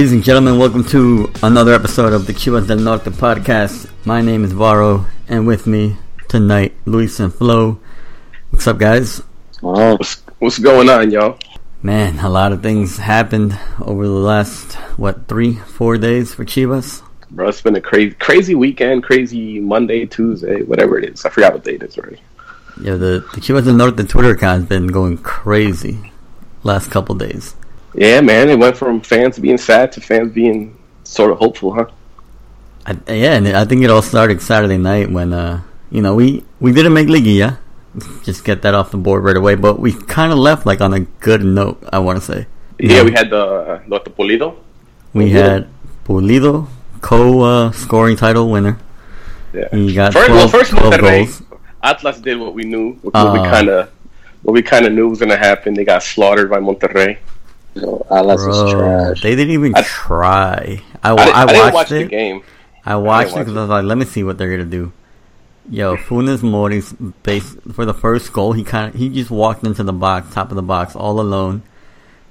Ladies and gentlemen, welcome to another episode of the Chivas del Norte podcast. My name is Varo, and with me tonight, Luis and Flo. What's up, guys? Oh, What's, what's going on, y'all? Man, a lot of things happened over the last, what, three, four days for Chivas? Bro, it's been a crazy, crazy weekend, crazy Monday, Tuesday, whatever it is. I forgot what day it is already. Yeah, the, the Chivas del Norte Twitter account has been going crazy last couple days. Yeah, man, it went from fans being sad to fans being sort of hopeful, huh? I, yeah, and I think it all started Saturday night when, uh, you know, we, we didn't make Liguilla. Just get that off the board right away, but we kind of left like on a good note, I want to say. Yeah, we had the uh, what, the Pulido. We Pulido. had Pulido, co uh, scoring title winner. Yeah. He got first, 12, well, first 12 Monterrey, goals. Atlas did what we knew, what we Uh. kind of, what we kind of knew was going to happen. They got slaughtered by Monterrey. Atlas is trash. they didn't even I- try. I, I, I I watched watch the game. I watched it because. I was like, let me see what they're gonna do. Yo, Funes Mori's base for the first goal. He kind of he just walked into the box, top of the box, all alone.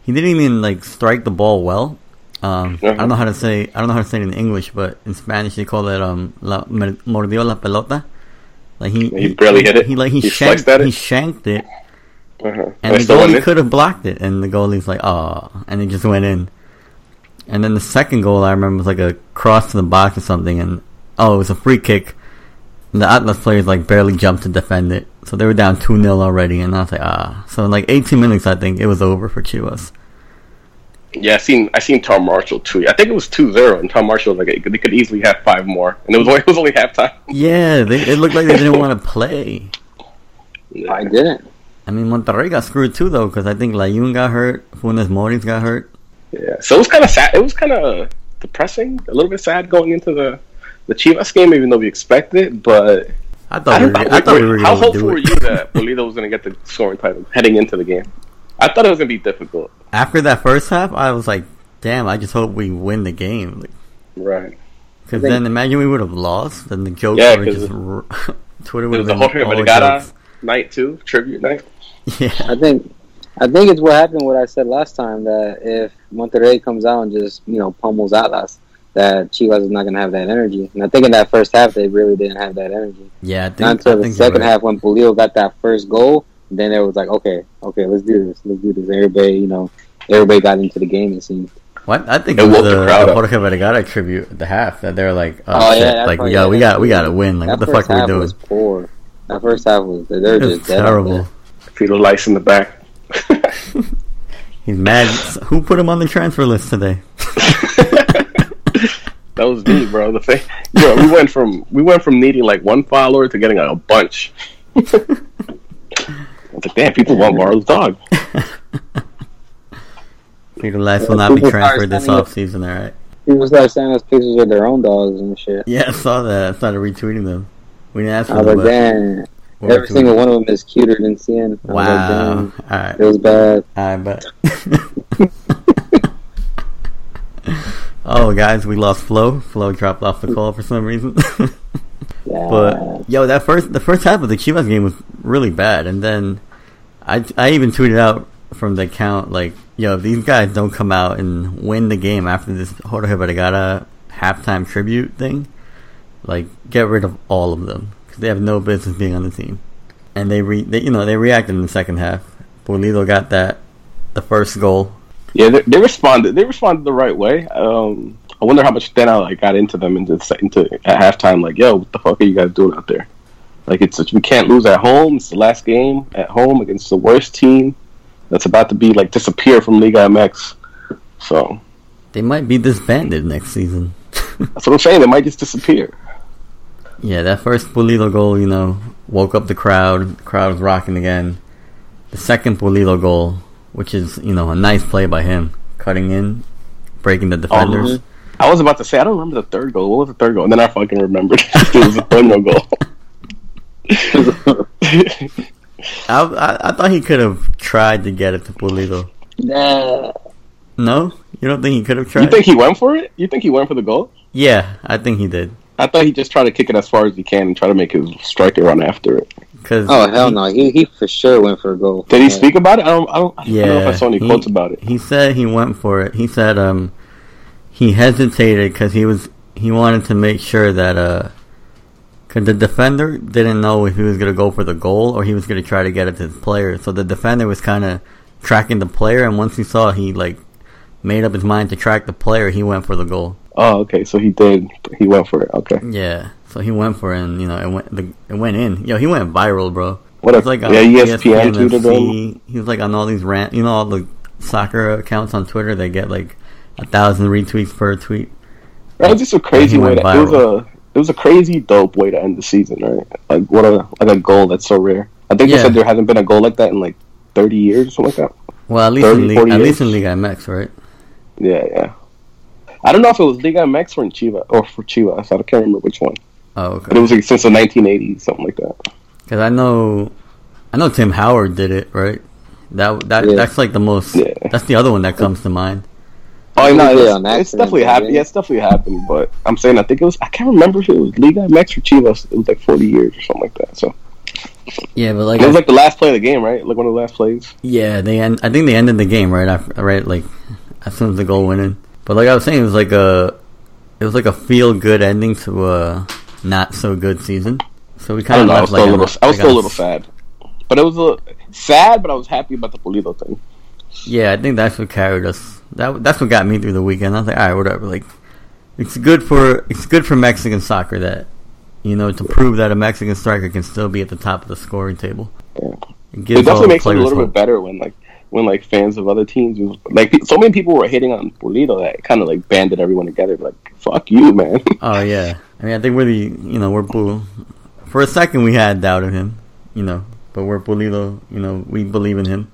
He didn't even like strike the ball well. Um, I Uh-huh. don't know how to say I don't know how to say it in English, but in Spanish they call it um la, mordió la pelota. Like he, He barely hit it. He like he, He shanked it. he shanked it, Uh-huh. and I the goalie could have blocked it, and the goalie's like, oh, and it just went in. And then the second goal I remember was like a cross to the box or something, and oh, it was a free kick. And the Atlas players like barely jumped to defend it, so they were down two 0 already, and I was like, ah. So in like 18 minutes, I think it was over for Chivas. Yeah, I seen I seen Tom Marshall tweet. I think it was 2-0, and Tom Marshall was like they could easily have five more, and it was only it was only halftime. Yeah, they, it looked like they didn't want to play. I didn't. I mean, Monterrey got screwed too, though, because I think Layun got hurt, Funes Mori's got hurt. Yeah, so it was kind of sad. It was kind of depressing, a little bit sad going into the the Chivas game, even though we expected it. But I thought I we were. I thought we were how hopeful were you that Pulido was going to get the scoring title heading into the game? I thought it was going to be difficult. After that first half, I was like, damn, I just hope we win the game. Like, Right. Because then imagine we would have lost, then the jokes Yeah, were just Twitter would have was been all jokes. night too, tribute night. Yeah, I think. I think it's what happened. What I said last time that if Monterrey comes out and just you know pummels Atlas, that Chivas is not going to have that energy. And I think in that first half they really didn't have that energy. yeah. I think, Not I until the think second right. half when Pulido got that first goal, then it was like, okay, okay, let's do this, let's do this. Everybody, you know, everybody got into the game. It seemed. What? I think It it was woke the the, crowd the. Jorge Vergara tribute at the half that they're like, oh, Oh, yeah, shit, that's like right, yo, yeah, we got we got to win. Like that what the fuck are we half doing? was poor. That first half was they're It was just dead out terrible. there. Feel the lights in the back. He's mad. Who put him on the transfer list today? That was me, bro. The thing, bro, we went from we went from needing like one follower to getting like, a bunch. I was like, damn, people want Varl's dog. Peter Lice will not be transferred this sending off season. All right. People start sending us pictures of their own dogs and shit. Yeah, I saw that. I started retweeting them. We didn't ask for I was them, like, but Every single one of them is cuter than. I was like, Wow. All right. It was bad. I bet. oh, guys, we lost Flo. Flo dropped off the call for some reason. Yeah. but yo, that first the first half of the Chivas game was really bad, and then I I even tweeted out from the account like, yo, if these guys don't come out and win the game after this Jorge Vergara halftime tribute thing, like get rid of all of them they have no business being on the team. And they re they, you know they reacted in the second half. Pulido got that the first goal. Yeah, they, they responded. They responded the right way. Um, I wonder how much then I like got into them into into at halftime. Like, yo, what the fuck are you guys doing out there? Like, it's we can't lose at home. It's the last game at home against the worst team that's about to be like disappear from Liga MX. So They might be disbanded next season. that's what I'm saying. They might just disappear. Yeah, that first Pulido goal, you know, woke up the crowd. The crowd was rocking again. The second Pulido goal, which is, you know, a nice play by him, cutting in, breaking the oh, defenders. I was about to say I don't remember the third goal. What was the third goal? And then I fucking remembered it was the third goal. I, I, I thought he could have tried to get it to Pulido. Nah. No? You don't think he could have tried? you think he went for it? You think he went for the goal? yeah, I think he did. I thought he just tried to kick it as far as he can and try to make his striker run after it. Cause Oh hell he- no! He he for sure went for a goal. Did he Yeah. speak about it? I don't. I don't, I don't Yeah, know if I saw any he- quotes about it. He said he went for it. He said, um, he hesitated because he was he wanted to make sure that uh, cause the defender didn't know if he was gonna go for the goal or he was gonna try to get it to the player. So the defender was kind of tracking the player, and once he saw he like made up his mind to track the player, he went for the goal. Oh, okay. So he did. He went for it. Okay. Yeah, so he went for it, and you know it went it went in. Yo, he went viral, bro. What a like yeah, ESPN him. He was like on all these rant, you know, all the soccer accounts on Twitter. They get like a thousand retweets per tweet. That was just a crazy way. To, it was a it was a crazy dope way to end the season, right? Like what a like a goal that's so rare. I think Yeah. they said there hasn't been a goal like that in like thirty years or something like that. Well, at least 30, in League, 40 at least in. Liga MX, right? Yeah, yeah. I don't know if it was Liga MX or in Chivas or for Chivas. I can't remember which one, Oh, but it was like since the 1980s, something like that. Because I know, I know Tim Howard did it, right? That that Yeah. that's like the most. Yeah. That's the other one that comes to mind. Oh, no, did it it's, on it's definitely happened. Yeah, it's definitely happened. But I'm saying, I think it was. I can't remember if it was Liga MX or Chivas. It was like 40 years or something like that. So Yeah, but like, it was like the last play of the game, right? Like one of the last plays. yeah, they end. I think they ended the game right after, right? Like as soon as the goal went in. But like I was saying, it was like a, it was like a feel good ending to a not so good season. So we kind of. I left was like still a little. I was still a little sad, but it was a sad. But I was happy about the Pulido thing. Yeah, I think that's what carried us. That that's what got me through the weekend. I was like, all right, whatever. Like, it's good for it's good for Mexican soccer that you know to prove that a Mexican striker can still be at the top of the scoring table. Yeah. It gives It definitely makes it a little bit better when like when like fans of other teams was- like so many people were hitting on Pulido that kind of like banded everyone together. Like fuck you, man. Oh yeah, I mean, I think we're the you know we're Pu- for a second we had doubt of him, you know, but we're Pulido. You know, we believe in him.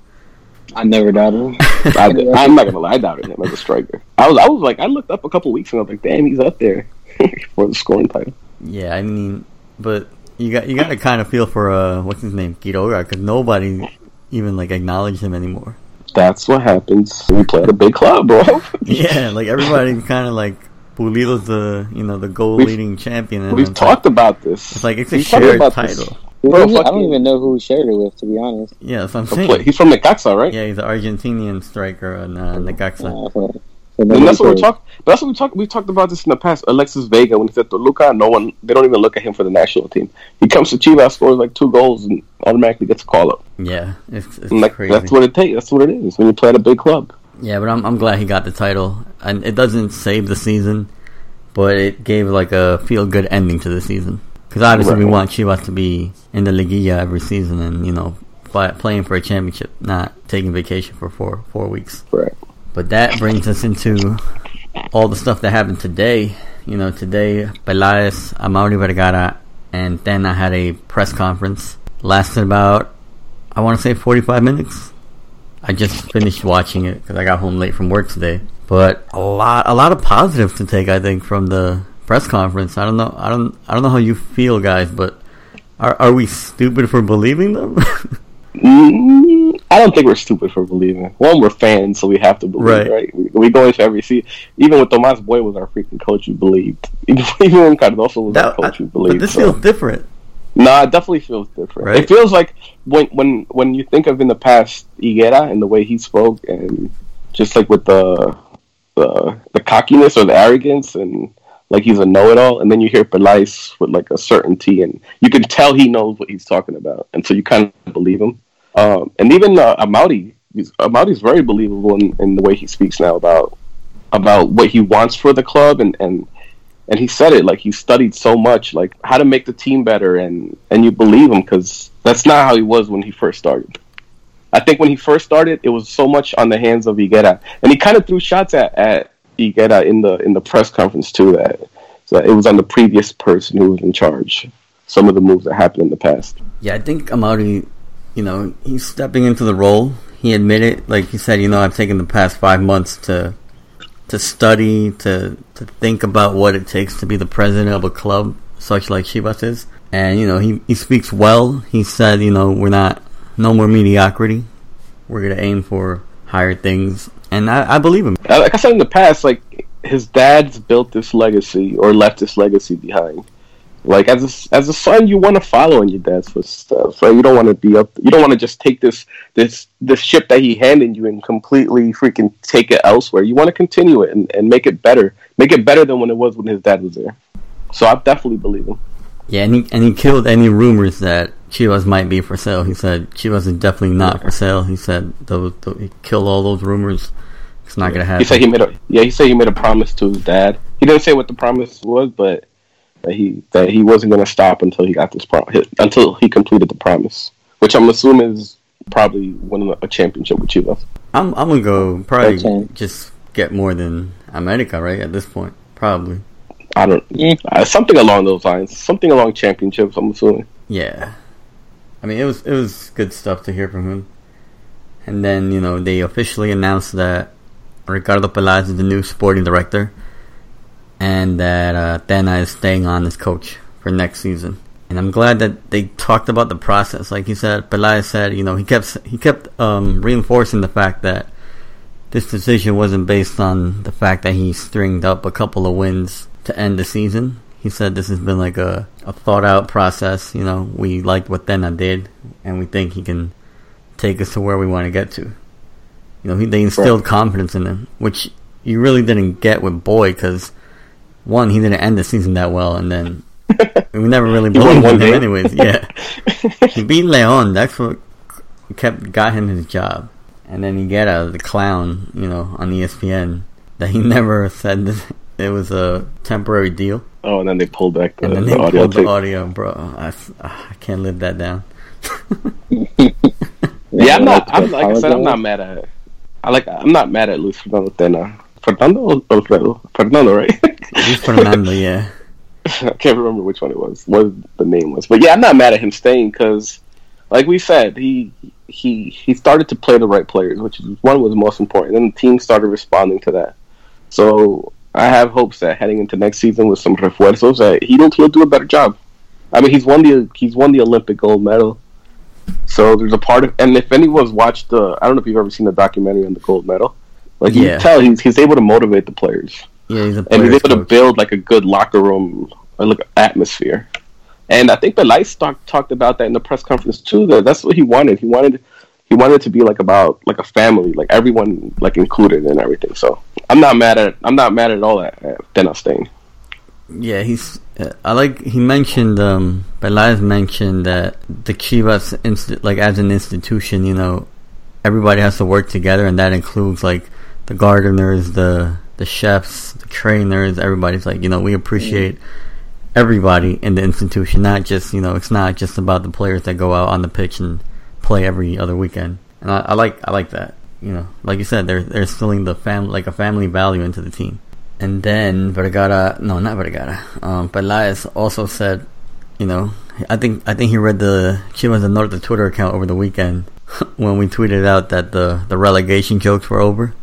I never doubted him. I, I'm not gonna lie, I doubted him as a striker. I was I was like I looked up a couple weeks ago, I was like damn, he's up there for the scoring title. Yeah, I mean, but you got you got to kind of feel for uh what's his name Quiroga because nobody even like acknowledge him anymore. That's what happens We play at a big club, bro. Yeah, like everybody kind of like Pulido's the you know the goal leading champion. And We've it's talked about this. It's like it's a We've shared about this. title. Bro, I don't even know who he shared it with, to be honest. Yeah, that's what I'm The saying. He's from Necaxa, right? Yeah, he's an Argentinian striker on uh, Necaxa. Uh, so And that's what we're talking. But that's what we talked. We talked about this in the past. Alexis Vega when he's at Toluca, no one. They don't even look at him for the national team. He comes to Chivas, scores like two goals, and automatically gets a call up. Yeah, it's, it's like crazy. that's what it takes. That's what it is when you play at a big club. Yeah, but I'm I'm glad he got the title, and it doesn't save the season, but it gave like a feel good ending to the season. Because obviously we want Chivas to be in the Liguilla every season, and you know, play, playing for a championship, not taking vacation for four four weeks. Right. But that brings us into all the stuff that happened today. You know, today Pelaez, Amaury Vergara, and Tena had a press conference. Lasted about, I want to say, 45 minutes. I just finished watching it because I got home late from work today. But a lot, a lot of positives to take, I think, from the press conference. I don't know, I don't, I don't know how you feel, guys, but are are we stupid for believing them? Mm, I don't think we're stupid for believing. One, we're fans, so we have to believe, Right. right? We, we go into every season. Even with Tomas Boy was our freaking coach, we believed. Even when Cardoso was our coach, we but believed. this so. feels different. Nah, it definitely feels different. Right? It feels like when when when you think of in the past Higuera and the way he spoke, and just like with the the the cockiness or the arrogance, and like he's a know-it-all, and then you hear Pelaez with like a certainty, and you can tell he knows what he's talking about, and so you kind of believe him. Um, and even uh, Amaury, Amaury's very believable in, in the way he speaks now about about what he wants for the club and and and he said it like he studied so much like how to make the team better and and you believe him because that's not how he was when he first started i think when he first started it was so much on the hands of Higuera. and he kind of threw shots at at Higuera in the in the press conference too that so it was on the previous person who was in charge some of the moves that happened in the past Yeah, I think Amaury, you know, he's stepping into the role. He admitted, like he said, you know, I've taken the past five months to to study, to to think about what it takes to be the president of a club such like Chivas is. And you know, he he speaks well. He said, you know, we're not no more mediocrity. We're gonna aim for higher things, and I, I believe him. Uh, like I said in the past, like his dad's built this legacy or left this legacy behind, Like as a, as a son, you want to follow in your dad's footsteps, right? You don't want to be up. You don't want to just take this this this ship that he handed you and completely freaking take it elsewhere. You want to continue it and, and make it better, make it better than when it was when his dad was there. So I definitely believe him. Yeah, and he and he killed any rumors that Chivas might be for sale. He said Chivas is definitely not for sale. He said those, those he killed all those rumors. It's not gonna happen. He said he made a yeah. He said he made a promise to his dad. He didn't say what the promise was, but that he that he wasn't going to stop until he got this pro- until he completed the promise, which I'm assuming is probably winning a championship with Chivas. I'm I'm gonna go probably just get more than America right at this point, probably. I don't uh, something along those lines, something along championships. I'm assuming. Yeah, I mean it was it was good stuff to hear from him, and then you know they officially announced that Ricardo Peláez is the new sporting director and that uh, Tena is staying on as coach for next season. And I'm glad that they talked about the process. Like you said, Peláez said, you know, he kept he kept um, reinforcing the fact that this decision wasn't based on the fact that he stringed up a couple of wins to end the season. He said this has been like a, a thought out process. You know, we liked what Tena did, and we think he can take us to where we want to get to. You know, he, they instilled confidence in him, which you really didn't get with Boy because one, he didn't end the season that well, and then we never really believed in him, anyways. Yeah, he beat Leon. That's what kept got him his job, and then he get out of the clown, you know, on ESPN that he never said that it was a temporary deal. Oh, and then they pulled back the, and then the they audio. Pulled the audio, bro. I, I can't live that down. yeah, I'm not. I'm, like I said, I'm not mad at. I like. I'm not mad at Luis Fernando Tena. Fernando or Alfredo? Fernando, right? Fernando, yeah. I can't remember which one it was, what the name was. But yeah, I'm not mad at him staying because, like we said, he he he started to play the right players, which is one was most important. And the team started responding to that. So I have hopes that heading into next season with some refuerzos, that he'll he'll do a better job. I mean, he's won the he's won the Olympic gold medal. So there's a part of, and if anyone's watched the, I don't know if you've ever seen the documentary on the gold medal. Like you yeah. tell, he's he's able to motivate the players. Yeah, he's and he's able coach. to build like a good locker room, like atmosphere. And I think the Lightstock talked about that in the press conference too. That that's what he wanted. He wanted he wanted to be like about like a family, like everyone like included and everything. So I'm not mad at I'm not mad at all at, at Tena staying. Yeah, he's. Uh, I like he mentioned. Um, Peláez mentioned that the Chivas, inst- like as an institution, you know, everybody has to work together, and that includes like the gardeners, the the chefs, the trainers, everybody's like, you know, we appreciate everybody in the institution, not just, you know, it's not just about the players that go out on the pitch and play every other weekend. And I, I like I like that. You know, like you said, they're they're instilling the family like a family value into the team. And then Vergara, no, not Vergara. Um, Peláez also said, you know, I think I think he read the Chivas del Norte Twitter account over the weekend when we tweeted out that the the relegation jokes were over.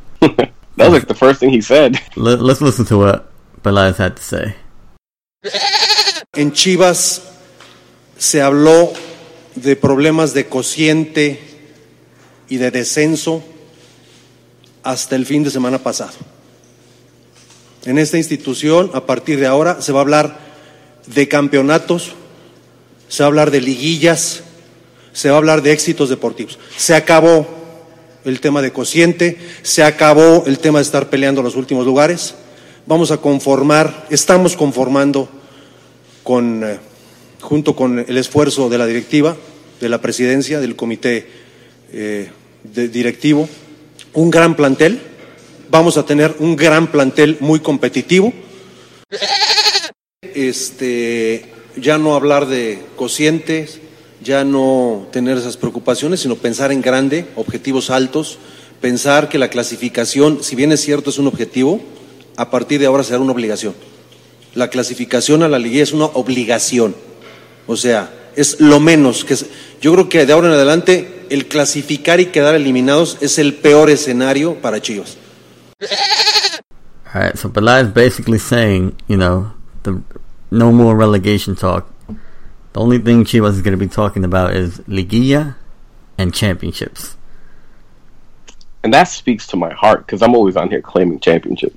That was like the first thing he said. Let, us listen to what Peláez had to say. En Chivas se habló de problemas de cociente y de descenso hasta el fin de semana pasado. En esta institución, a partir de ahora, se va a hablar de campeonatos, se va a hablar de liguillas, se va a hablar de éxitos deportivos. Se acabó el tema de cociente, se acabó el tema de estar peleando los últimos lugares. Vamos a conformar, estamos conformando con, eh, junto con el esfuerzo de la directiva, de la presidencia, del comité eh, directivo, un gran plantel. Vamos a tener un gran plantel muy competitivo. Este, ya no hablar de cocientes, ya no tener esas preocupaciones, sino pensar en grande, objetivos altos, pensar que la clasificación, si bien es cierto es un objetivo, a partir de ahora será una obligación. La clasificación a la liga es una obligación. O sea, es lo menos que yo creo que de ahora en adelante el clasificar y quedar eliminados es el peor escenario para Chivas. All right, so is basically saying, you know, the no more relegation talk. The only thing Chivas is going to be talking about is Liguilla and championships. And that speaks to my heart because I'm always on here claiming championship.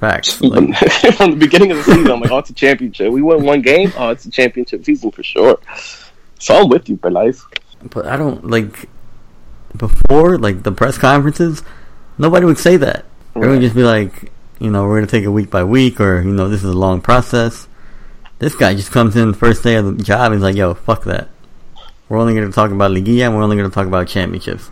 Facts. Like, From the beginning of the season, I'm like, oh, it's a championship. We won one game. Oh, it's a championship season for sure. So I'm with you, Pelaez. but I don't like before like the press conferences. Nobody would say that. Everyone would just be like, you know, we're gonna take it week by week, or you know, this is a long process. This guy just comes in the first day of the job and he's like, "Yo, fuck that. We're only gonna talk about Liguilla. and We're only gonna talk about championships."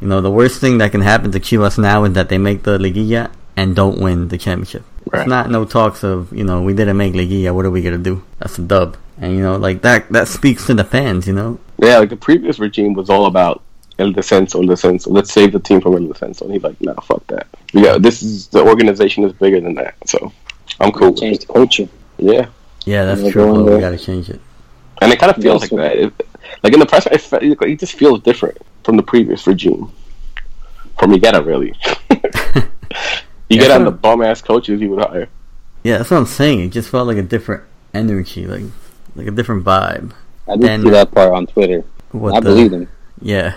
You know, the worst thing that can happen to Chivas now is that they make the Liguilla and don't win the championship. Right. It's not no talks of you know we didn't make Liguilla. What are we gonna do? That's a dub. And you know, like that that speaks to the fans. You know, Yeah, like the previous regime was all about El Descenso, El Descenso. Let's save the team from El Descenso. And he's like, nah, fuck that. Yeah, this is the organization is bigger than that. So I'm cool. Change the culture. Yeah, yeah, that's Yeah, true. go we gotta change it. and it kind of feels Yes. like that. It, like in the press, it, fe- like, it just feels different from the previous regime. From Miguel, really. you get on the bum ass coaches he would hire. Yeah, that's what I'm saying. It just felt like a different energy, like like a different vibe. I did Then- see that part on Twitter. What I the- believe him. Yeah,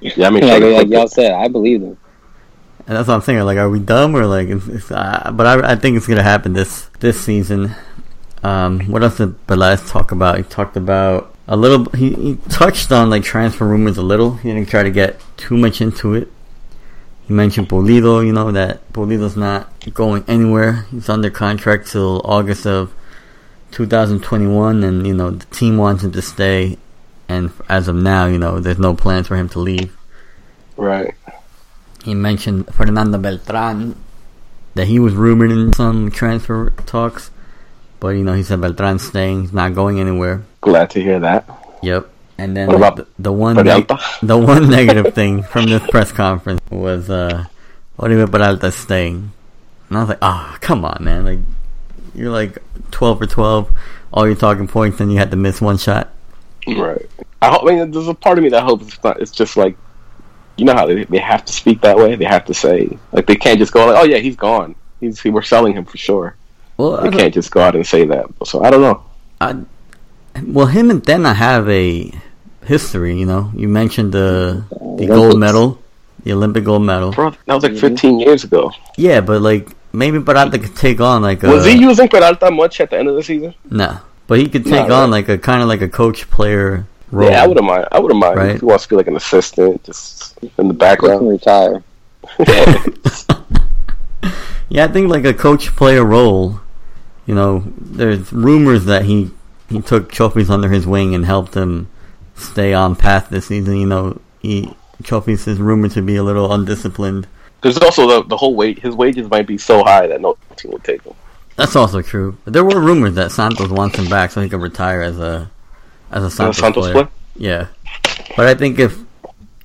Yeah, I mean, like, like y'all said, I believe him. and that's what I'm saying. Like, are we dumb or like? It's, it's, uh, but I, I think it's gonna happen this this season. Um, what else did Pelaez talk about? He talked about a little. He, he touched on like transfer rumors a little. He didn't try to get too much into it. He mentioned Pulido. You know that Pulido's not going anywhere. He's under contract till August of 2021, and you know the team wants him to stay. And as of now, you know, there's no plans for him to leave. right. He mentioned Fernando Beltran, that he was rumored in some transfer talks, but you know, he said Beltran's staying, he's not going anywhere. Glad to hear that. Yep. And then What like, about the, the one neg- the one negative thing from this press conference was uh Oribe Peralta staying. And I was like, ah, come on, man! Like you're like twelve for twelve, all your talking points, and you had to miss one shot. Right. I, hope, I mean, there's a part of me that hopes it's not. It's just like, you know how they, they have to speak that way. They have to say like they can't just go like, oh yeah, he's gone. He's he, we're selling him for sure. Well, I can't just go out and say that. So I don't know. I, well, him and Tena have a history. You know, you mentioned the the gold medal, the Olympic gold medal. Bro, that was like Mhm. 15 years ago. Yeah, but like maybe Peralta could take on like a Was he using Peralta much at the end of the season? no, but he could take right. on like a kind of like a coach player role. Yeah, I wouldn't mind. I wouldn't mind Right. if he wants to be like an assistant, just in the He can background. retire. Yeah, I think like a coach player role. You know, there's rumors that he he took Chofis under his wing and helped him stay on path this season. You know, he Chofis is rumored to be a little undisciplined. There's also the, the whole wage. His wages might be so high that no team would take him. That's also true. There were rumors that Santos wants him back so he could retire as a as a Santos, Santos player. player? Yeah, but I think if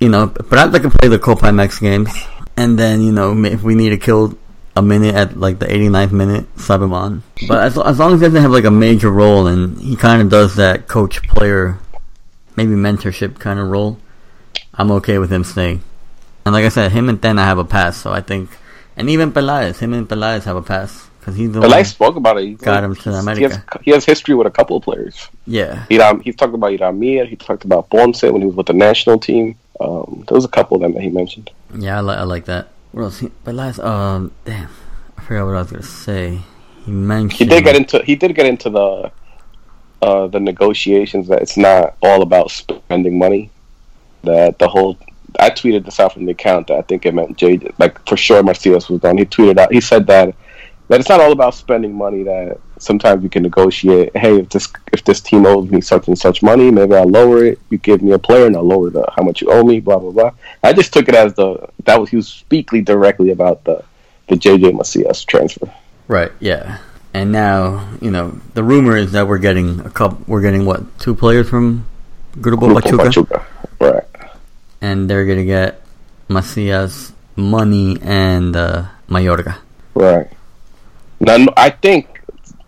you know, Peralta can play the Copa MX games, and then you know if we need to kill a minute at like the 89th minute, sub him on. But as as long as he doesn't have like a major role and he kind of does that coach player, maybe mentorship kind of role, I'm okay with him staying. And like I said, him and Ten I have a pass, so I think, and even Pelaez, him and Pelaez have a pass because he's the But one. Spoke about it. He's Got him to America. He has, he has history with a couple of players. Yeah, He um, he's talked about Iramir. He talked about Ponce when he was with the national team. Um, there was a couple of them that he mentioned. yeah, I, li- I like that. What else? He, Pelaez, um, damn, I forgot what I was gonna say. He mentioned He did get into he did get into the uh, the negotiations that it's not all about spending money. That the whole I tweeted this out from the account that I think it meant Jay like for sure Macias was done. He tweeted out he said that that it's not all about spending money. That sometimes you can negotiate. Hey, if this if this team owes me such and such money, maybe I'll lower it. You give me a player and I'll lower the how much you owe me. Blah blah blah. I just took it as the that was he was speaking directly about the the JJ Macias transfer. right. Yeah, and now you know the rumor is that we're getting a couple. We're getting what two players from Grupo Grupo Pachuca, Pachuca. Right. and they're gonna get Macias, Money, and uh, Mayorga. Right. Now, I think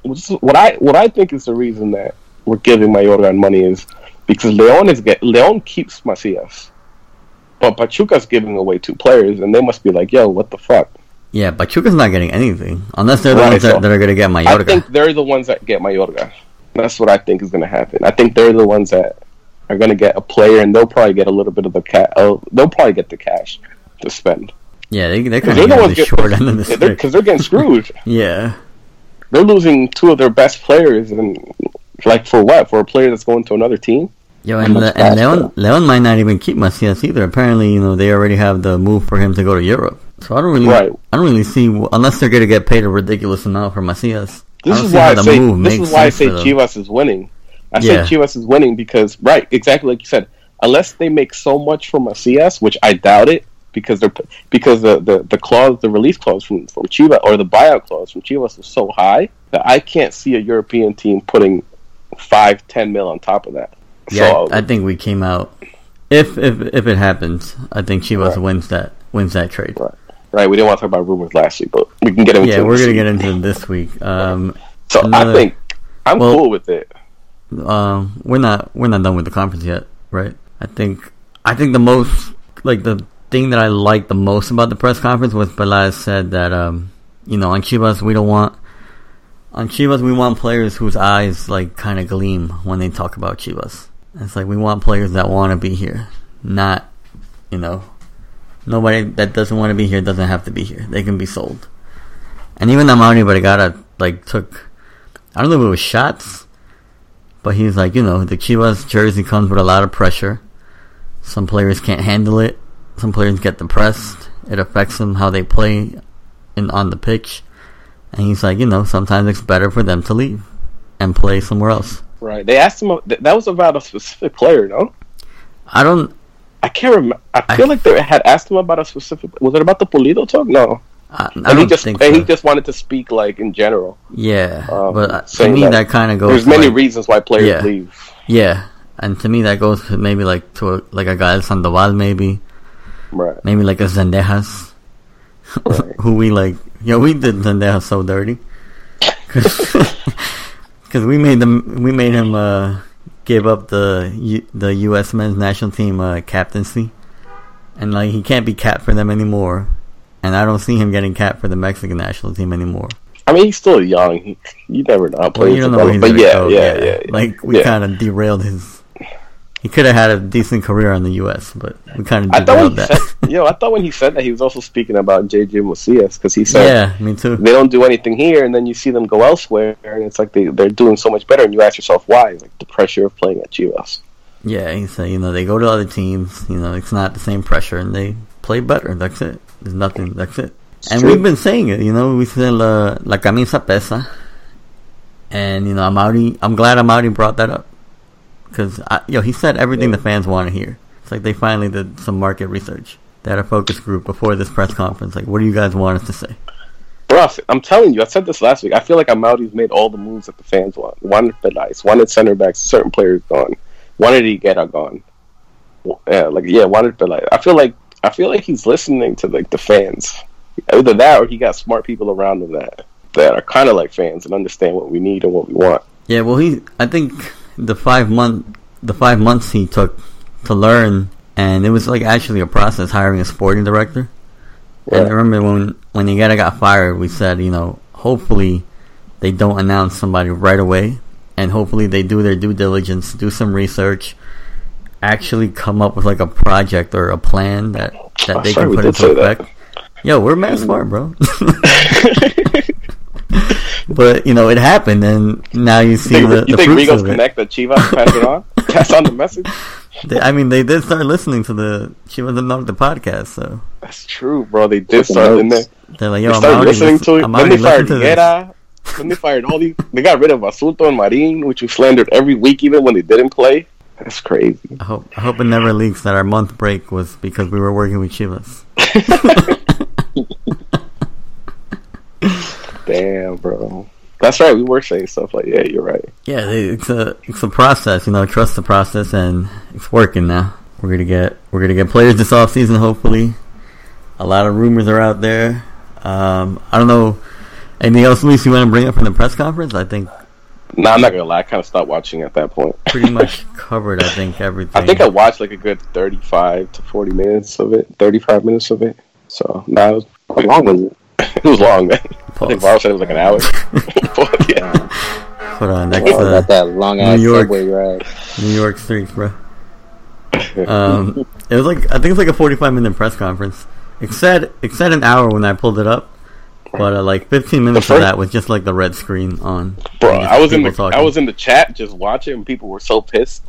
what I what I think is the reason that we're giving Mayorga money is because Leon is get Leon keeps Macias, but Pachuca's giving away two players, and they must be like, "Yo, what the fuck?" Yeah, Pachuca's not getting anything unless they're the Right, ones that, so- that are gonna get Mayorga. I think they're the ones that get Mayorga. That's what I think is going to happen. I think they're the ones that are going to get a player, and they'll probably get a little bit of the cash. Uh, oh, they'll probably get the cash to spend. Yeah, they they're Because kind they're of the the, ones get, short end of the they're, they're getting screwed. Yeah, they're losing two of their best players, and like for what? For a player that's going to another team? yo, and, the, and? Leon Leon might not even keep Macias either. Apparently, you know, they already have the move for him to go to Europe. So I don't really, Right. I don't really see unless they're going to get paid a ridiculous amount for Macias. This is why I say this is why I say. Chivas is winning. I Yeah. say Chivas is winning because right, exactly like you said. Unless they make so much from Macias, which I doubt it, because they're because the, the, the clause, the release clause from from Chivas or the buyout clause from Chivas is so high that I can't see a European team putting five, ten mil on top of that. Yeah, so, I think we came out. If if if it happens, I think Chivas Right. wins that wins that trade. Right. right, we didn't want to talk about rumors last week, but we can get into yeah. We're gonna week. get into it this week. Um, So another- I think I'm well- cool with it. um, we're not we're not done with the conference yet, right? I think I think the most like the thing that I liked the most about the press conference was Peláez said that um, you know on Chivas we don't want on Chivas we want players whose eyes like kind of gleam when they talk about Chivas. It's like we want players that want to be here, not you know nobody that doesn't want to be here doesn't have to be here. They can be sold. And even Amaury Vergara like took I don't know if it was shots but he's like, you know, the Chivas jersey comes with a lot of pressure. Some players can't handle it. Some players get depressed. It affects them how they play in on the pitch. And he's like, you know, sometimes it's better for them to leave and play somewhere else. Right. They asked him. th- That was about a specific player, no? I don't. I can't remember. I feel I- like they had asked him about a specific. Was it about the Pulido talk? No. I, I And don't he just think and so. he just wanted to speak like in general. yeah, um, but to me that that, kind of goes. There's many like- reasons why players Yeah. leave. Yeah, and to me that goes to maybe like to a, like a guy like Sandoval, maybe Right. maybe like a Zendejas. Right. who we like. Yo, we did Zendejas so dirty because we made them. We made him uh, give up the U, the U.S. men's national team uh, captaincy, and like he can't be capped for them anymore. And I don't see him getting capped for the Mexican national team anymore. I mean, he's still young. He, you never know. Well, you don't know develop. he's but yeah, yeah, yeah, yeah. Like we Yeah. kind of derailed his. He could have had a decent career in the U.S., but we kind of I thought when that. said, yo, I thought when he said that he was also speaking about JJ Macias because he said yeah, me too. they don't do anything here, and then you see them go elsewhere, and it's like they they're doing so much better, and you ask yourself why? Like the pressure of playing at Chivas. Yeah, he said, you know, they go to other teams, you know, it's not the same pressure, and they play better. That's it. There's nothing. That's it. and true. we've been saying it, you know, we said la, la camisa pesa. And, you know, Amaury, I'm glad Amaury brought that up. Because, yo, he said everything the fans want to hear. It's like they finally did some market research. They had a focus group before this press conference. Like, what do you guys want us to say? Bro, I'm telling you, I said this last week. I feel like Amaury's made all the moves that the fans want. Wanted Pelaez, wanted center backs, certain players gone. Wanted Higuera gone. Yeah, like yeah, wanted Pelaez. I feel like I feel like he's listening to like the fans. Either that or he got smart people around him that that are kind of like fans and understand what we need and what we want. Yeah, well, he. I think the five month, the five months he took to learn, and it was like actually a process hiring a sporting director. And I remember when when Higuera got fired, we said, you know, hopefully they don't announce somebody right away, and hopefully they do their due diligence, do some research, actually come up with like a project or a plan that that Oh, they sorry, can put into say that. effect. Yo, we're mad mm. smart, bro. but you know, it happened, and now you see You think, the, you the think fruits Rigos of it. connect that Chivas pass it on? Pass on the message? They, I mean, they did start listening to the Chivas del Norte podcast, so That's true, bro. They did start in there. notes. they're like, They "Yo, I'm started listening to it. I'm Then they fired listening to this." Higuera. Then they fired all these. They got rid of Asunto and Marin, which we slandered every week, even when they didn't play. That's crazy. I hope, I hope it never leaks that our month break was because we were working with Chivas. Damn, bro. That's right. We were saying stuff like, yeah, you're right. Yeah, it's a it's a process, you know. Trust the process, and it's working now. We're gonna get we're gonna get players this off season, hopefully. A lot of rumors are out there. Um, I don't know. Anything else, Luis? You want to bring up from the press conference? I think Nah, I'm not gonna lie. I kind of stopped watching at that point. pretty much covered. I think everything. I think I watched like a good 35 to 40 minutes of it. 35 minutes of it. So, nah, it was, How long was it? it was long, man. I think Varl said it was like an hour. But, yeah. Hold on, that's Oh, uh, got that long ass New York. subway ride. New York streets, bro. Um, it was like I think it's like a forty-five minute press conference, It said it said an hour when I pulled it up, but uh, like 15 minutes first- of that was just like the red screen on. Bro, I was in the people I was in the chat just watching, and people were so pissed.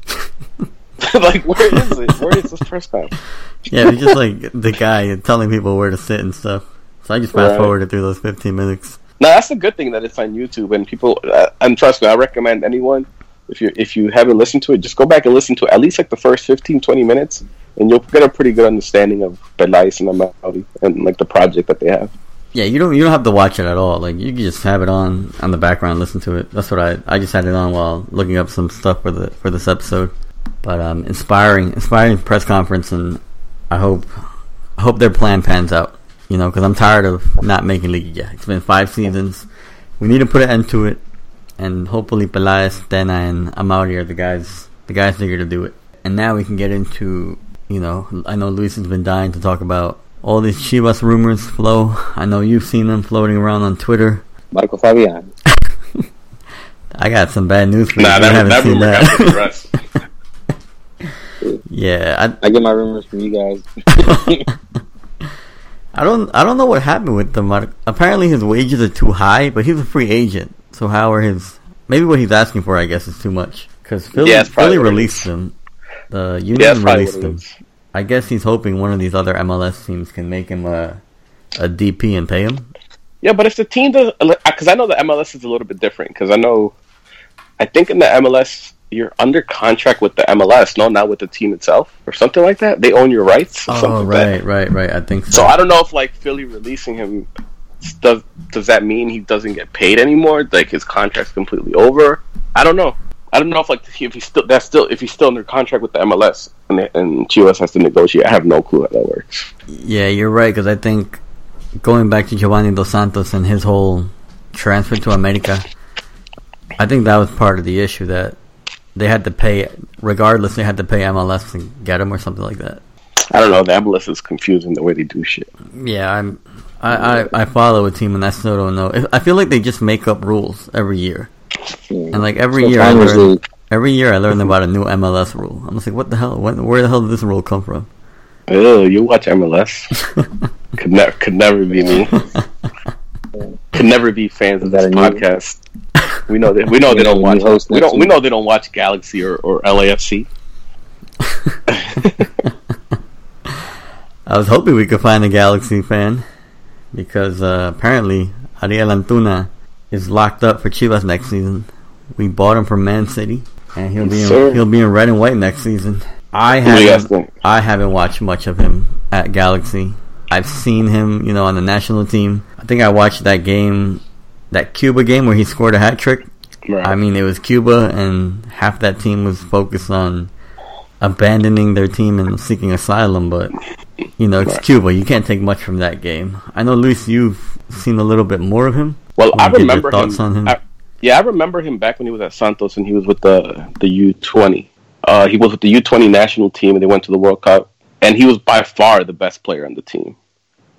like, where is it? Where is this press conference? Yeah, it's just like the guy telling people where to sit and stuff. So I just fast Right. forwarded through those 15 minutes. Now that's a good thing that it's on YouTube, and people. Uh, and trust me, I recommend anyone if you if you haven't listened to it, just go back and listen to it, at least like the first 15, 20 minutes, and you'll get a pretty good understanding of Pelaez and Amaury and like the project that they have. Yeah, you don't you don't have to watch it at all. Like you can just have it on on the background, listen to it. That's what I I just had it on while looking up some stuff for the for this episode. But um, inspiring, inspiring press conference, and I hope I hope their plan pans out. You know, because I'm tired of not making Liguilla. It's been five seasons. We need to put an end to it, and hopefully Pelaez, Tena, and Amaury are the guys the guys that are to do it. And now we can get into you know I know Luis has been dying to talk about all these Chivas rumors flow. I know you've seen them floating around on Twitter. Marco Fabian. I got some bad news for you. Nah, if you that, haven't that seen that. got to address. yeah, I get my rumors from you guys. I, don't I don't know what happened with them. Apparently his wages are too high, but he's a free agent. So how are his maybe what he's asking for? I guess is too much because Philly, Yeah, Philly released him. The union Yeah, released him. I guess he's hoping one of these other MLS teams can make him a a DP and pay him. Yeah, but if the team does, because I know the MLS is a little bit different. Because I know, I think in the MLS you're under contract with the MLS, no, not with the team itself, or something like that. They own your rights. Or Oh something like right, right, right. I think so. So I don't know if like Philly releasing him does does that mean he doesn't get paid anymore? Like his contract's completely over? I don't know. I don't know if like if he's still that's still if he's still under contract with the MLS and and Chivas has to negotiate. I have no clue how that works. Yeah, you're right because I think going back to Giovanni Dos Santos and his whole transfer to America, I think that was part of the issue that they had to pay, regardless, they had to pay MLS to get him or something like that. I don't know. The MLS is confusing the way they do shit. Yeah, I'm. I, I, I follow a team and I still don't know. I feel like they just make up rules every year, and like every So year, I learn, League. every year I learn about a new MLS rule. I'm just like, what the hell? When, where the hell did this rule come from? Ew, you watch MLS? could never could never be me. could never be fans of that this a new- podcast. We know that we know they don't watch. host We don't. We know they don't watch Galaxy or, or LAFC. I was hoping we could find a Galaxy fan because uh, apparently Ariel Antuna is locked up for Chivas next season. We bought him from Man City, and he'll be in, he'll be in red and white next season. I Who do you guys haven't? I haven't watched much of him at Galaxy. I've seen him, you know, on the national team. I think I watched that game, that Cuba game where he scored a hat trick. Right. I mean, it was Cuba, and half that team was focused on abandoning their team and seeking asylum. But you know, it's Right. Cuba. You can't take much from that game. I know, Luis, you've seen a little bit more of him. Well, I your remember thoughts him. on him? I, yeah, I remember him back when he was at Santos and he was with the the U twenty. Uh, he was with the U twenty national team and they went to the World Cup. And he was by far the best player on the team.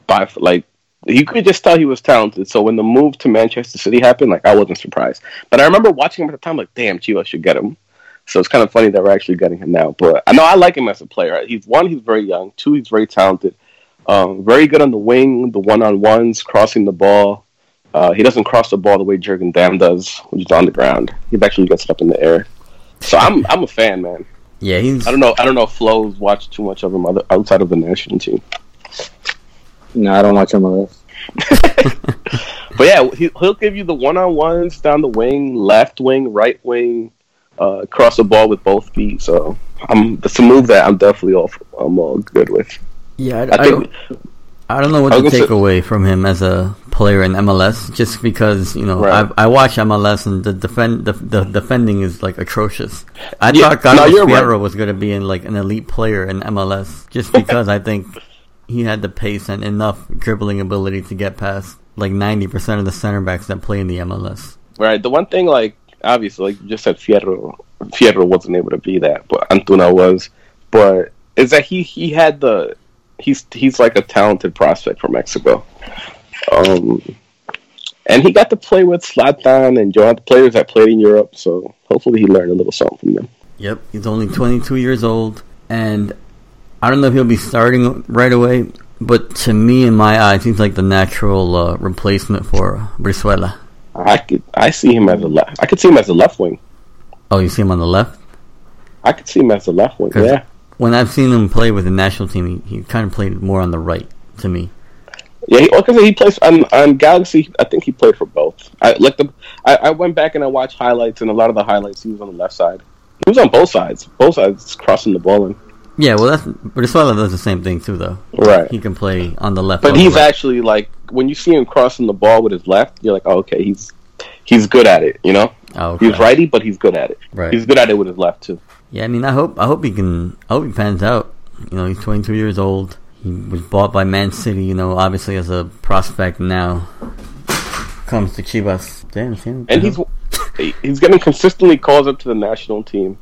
By like, you could just tell he was talented. So when the move to Manchester City happened, like I wasn't surprised. But I remember watching him at the time, like, damn, Chivas should get him. So it's kind of funny that we're actually getting him now. But I know I like him as a player. He's one, he's very young. Two, he's very talented. Um, very good on the wing, the one on ones, crossing the ball. Uh, he doesn't cross the ball the way Jurgen Damm does, which is on the ground. He actually gets it up in the air. So I'm I'm a fan, man. Yeah, he's I don't know I don't know if Flo's watched too much of him other, outside of the national team. No, I don't watch MLS. But yeah, he, he'll give you the one on ones down the wing, left wing, right wing, uh, cross the ball with both feet. So I'm that's a move that I'm definitely all I'm all good with. yeah. I, I I think don't, I don't know what I to take say- away from him as a player in MLS, just because you know Right. I, I watch MLS and the defend the, the defending is like atrocious. I Yeah, thought Carlos no, you're right. Was going to be in like an elite player in MLS, just because I think he had the pace and enough dribbling ability to get past like ninety percent of the center backs that play in the MLS. Right. The one thing, like obviously, like you just said, Fierro, Fierro wasn't able to be that, but Antuna was. But is that he he had the he's he's like a talented prospect from Mexico, um, and he got to play with Zlatan and Joan, players that played in Europe. So hopefully, he learned a little something from them. Yep, he's only 22 years old, and I don't know if he'll be starting right away. But to me, in my eyes, he's like the natural uh, replacement for Brizuela. I could I see him as a left. I could see him as a left wing. Oh, you see him on the left? I could see him as a left wing. Yeah. When I've seen him play with the national team, he, he kind of played more on the right to me. Yeah, he, well, he plays on, on Galaxy. I think he played for both. I like the. I, I went back and I watched highlights, and a lot of the highlights he was on the left side. He was on both sides, both sides crossing the ball in. Yeah, well, that's Brizuela does the same thing too, though. Right. He can play on the left. But he's actually like when you see him crossing the ball with his left, you're like, oh, okay, he's he's good at it. You know, oh, okay. he's righty, but he's good at it. Right. He's good at it with his left too. Yeah, I mean, I hope I hope he can. I hope he pans out. You know, he's 22 years old. He was bought by Man City. You know, obviously as a prospect now. Comes to Chivas. Damn, Sam, and he's he's getting consistently calls up to the national team.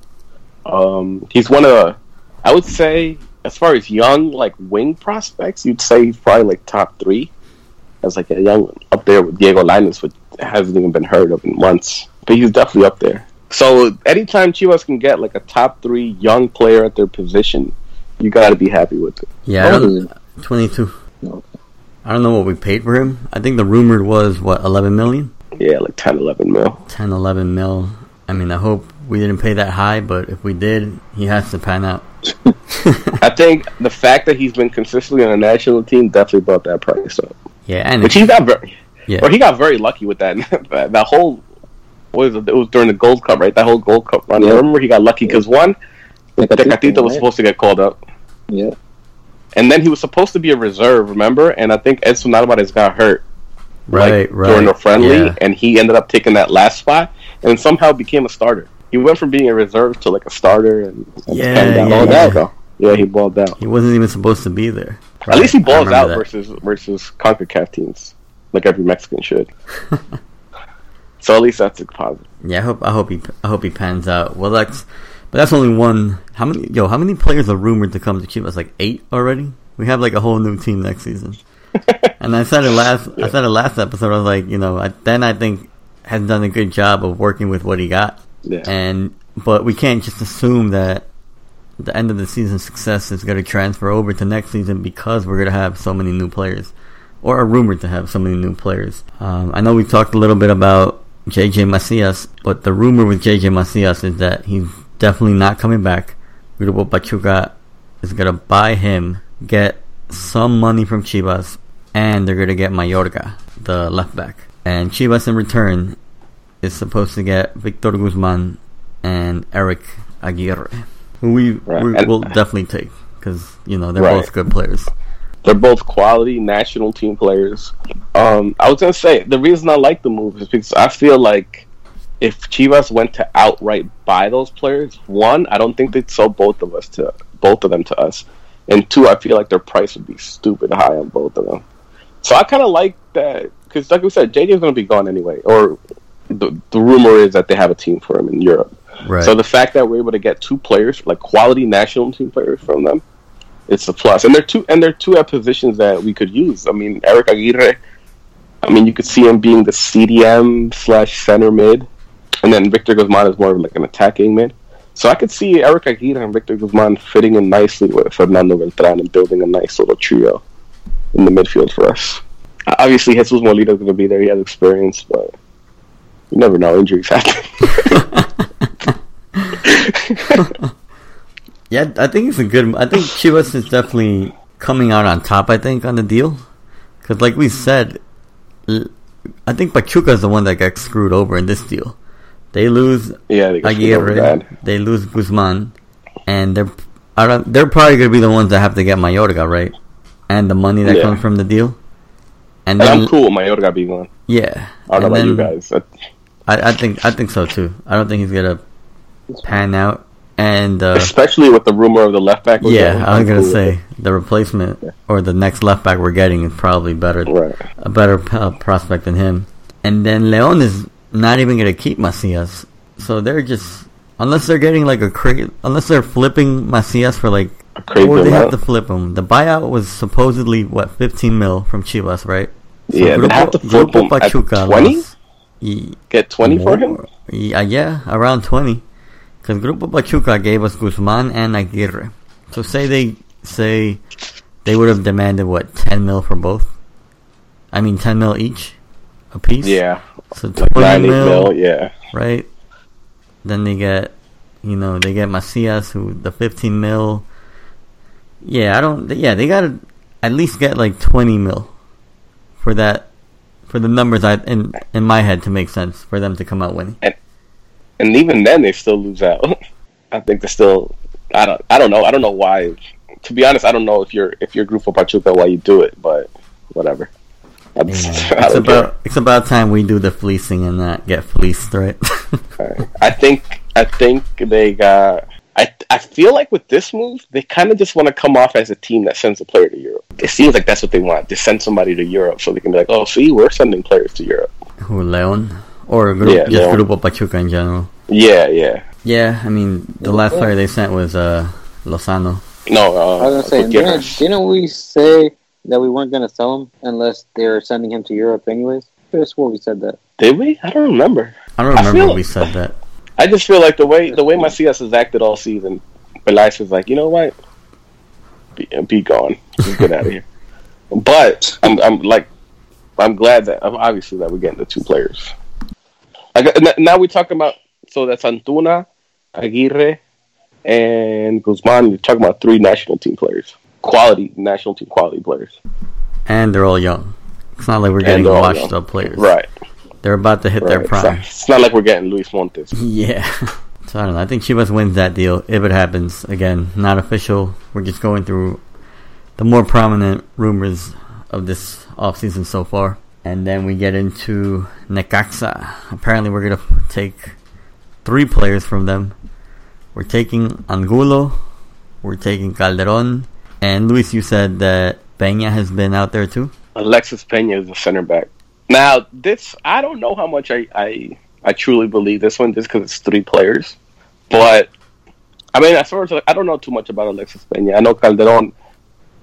Um, he's one of the, I would say, as far as young like wing prospects, you'd say he's probably like top three, as like a young up there with Diego Lainez, which hasn't even been heard of in months, but he's definitely up there. So anytime Chivas can get like a top three young player at their position, you got to be happy with it. yeah, I How old is don't, 22. Okay. I don't know what we paid for him. I think the rumored was what 11 million, Yeah, like 10, 11 mil. 10, 11 mil. I mean, I hope we didn't pay that high, but if we did, he has to pan out. I think the fact that he's been consistently on a national team definitely brought that price up. Yeah, and Which he got very, yeah, Or he got very lucky with that. that, that whole what was it? It was during the Gold Cup, right? That whole Gold Cup run. I remember he got lucky because one, Tecatito was right? supposed to get called up, Yeah. and then he was supposed to be a reserve. Remember? And I think Edson Alvarez got hurt right, like, right. during the friendly, Yeah. and he ended up taking that last spot, and somehow became a starter. He went from being a reserve to like a starter, and, and Yeah, yeah, Balled yeah. though. Yeah, he balled out. He wasn't even supposed to be there. At least he balls out that. versus versus Concacaf teams, like every Mexican should. so at least that's a positive. Yeah, I hope I hope he I hope he pans out. Well, that's but that's only one. How many? Yo, how many players are rumored to come to Cuba? It's Like eight already. We have like a whole new team next season. and I said it last. I said it last episode. I was like, you know, I, then I think has done a good job of working with what he got. Yeah. And but we can't just assume that the end of the season success is going to transfer over to next season because we're going to have so many new players, or are rumored to have so many new players. Um, I know we talked a little bit about JJ Macias, but the rumor with JJ Macias is that he's definitely not coming back. Grupo Pachuca is going to buy him, get some money from Chivas, and they're going to get Mayorga, the left back. And Chivas in return is supposed to get Victor Guzman and Eric Aguirre, who we, Right. we And- will definitely take because you know they're Right. both good players. They're both quality national team players. Um, I was gonna say the reason I like the move is because I feel like if Chivas went to outright buy those players, one, I don't think they'd sell both of us to both of them to us, and two, I feel like their price would be stupid high on both of them. So I kind of like that because, like we said, JJ's gonna be gone anyway, or the, the rumor is that they have a team for him in Europe. Right. So the fact that we're able to get two players, like quality national team players from them, it's a plus. And they're two and they're two at positions that we could use. I mean, Eric Aguirre. I mean, you could see him being the CDM slash center mid, and then Victor Guzman is more of like an attacking mid. So I could see Eric Aguirre and Victor Guzman fitting in nicely with Fernando Beltran and building a nice little trio in the midfield for us. Obviously, Jesus Molina is going to be there. He has experience, but you never know. Injuries happen. Yeah, I think it's a good. I think Chivas is definitely coming out on top. I think on the deal because, like we said, I think Pachuca is the one that got screwed over in this deal. They lose yeah, they Aguirre, they lose Guzman, and they're I don't, they're probably going to be the ones that have to get Mayorga, right? And the money that Yeah. comes from the deal. And And then, I'm cool with Mayorga being one. yeah, I don't know about you guys. That- I, I think I think so too. I don't think he's gonna pan out. And uh, Especially with the rumor of the left back. we're yeah, I was gonna say the replacement or the next left back we're getting is probably better. Right. a better uh, prospect than him. And then Leon is not even gonna keep Macias, so they're just unless they're getting like a cra unless they're flipping Macias for like crazy or they have to flip him. The buyout was supposedly what 15 mil from Chivas, right? Yeah, they'd have to flip him at 20? Get 20 for him? Yeah, uh, yeah, around 20. Because Grupo Pachuca gave us Guzman and Aguirre. So say they say they would have demanded what ten mil for both. I mean, ten mil each, a piece. Yeah, So like twenty nine eight mil, mil. Yeah, right? Then they get, you know, they get Macias, who the fifteen mil. Yeah, I don't. Yeah, they gotta at least get like twenty mil for that, for the numbers I in in my head to make sense for them to come out winning. and even then they still lose out. I think they're still. I don't. I don't know. I don't know why. To be honest, I don't know if you're if you're Grupo Pachuca why you do it, but whatever. Yeah, it's don't care. about it's about time we do the fleecing and not get fleeced, right? I think I think they got. I I feel like with this move, they kind of just want to come off as a team that sends a player to Europe. It seems like that's what they want. To send somebody to Europe so they can be like, oh, see, we're sending players to Europe. Who Leon or Gru- Yeah, just Leon. Grupo Pachuca in general? Yeah, yeah. Yeah, I mean the last player they sent was uh Lozano. No, uh, I was gonna say, didn't, didn't we say that we weren't gonna sell him unless they were sending him to Europe anyways? I could have swore we said that. did we? I don't remember. I don't I remember feel- we said that. I just feel like the way the way Macias has acted all season, Pelaez is like, you know what, be, be gone, Just get out of here. But I'm I'm like, I'm glad that obviously that we're getting the two players. Like now we talking about so that's Antuna, Aguirre, and Guzman. You're talking about three national team players, quality national team quality players, And they're all young. It's not like we're getting washed young. up players. right? They're about to hit right. their It's, not, prime. it's not like we're getting Luis Montes. Yeah. So I don't know. I think Chivas wins that deal if it happens. Again, not official. We're just going through the more prominent rumors of this offseason so far. And then we get into Necaxa. Apparently, we're going to take three players from them. We're taking Angulo. We're taking Calderon. And Luis, you said that Peña has been out there too? Alexis Pena is the center back. Now, this I don't know how much I I, I truly believe this one just because it's three players, but I mean, as far as I don't know too much about Alexis Pena. I know Calderon.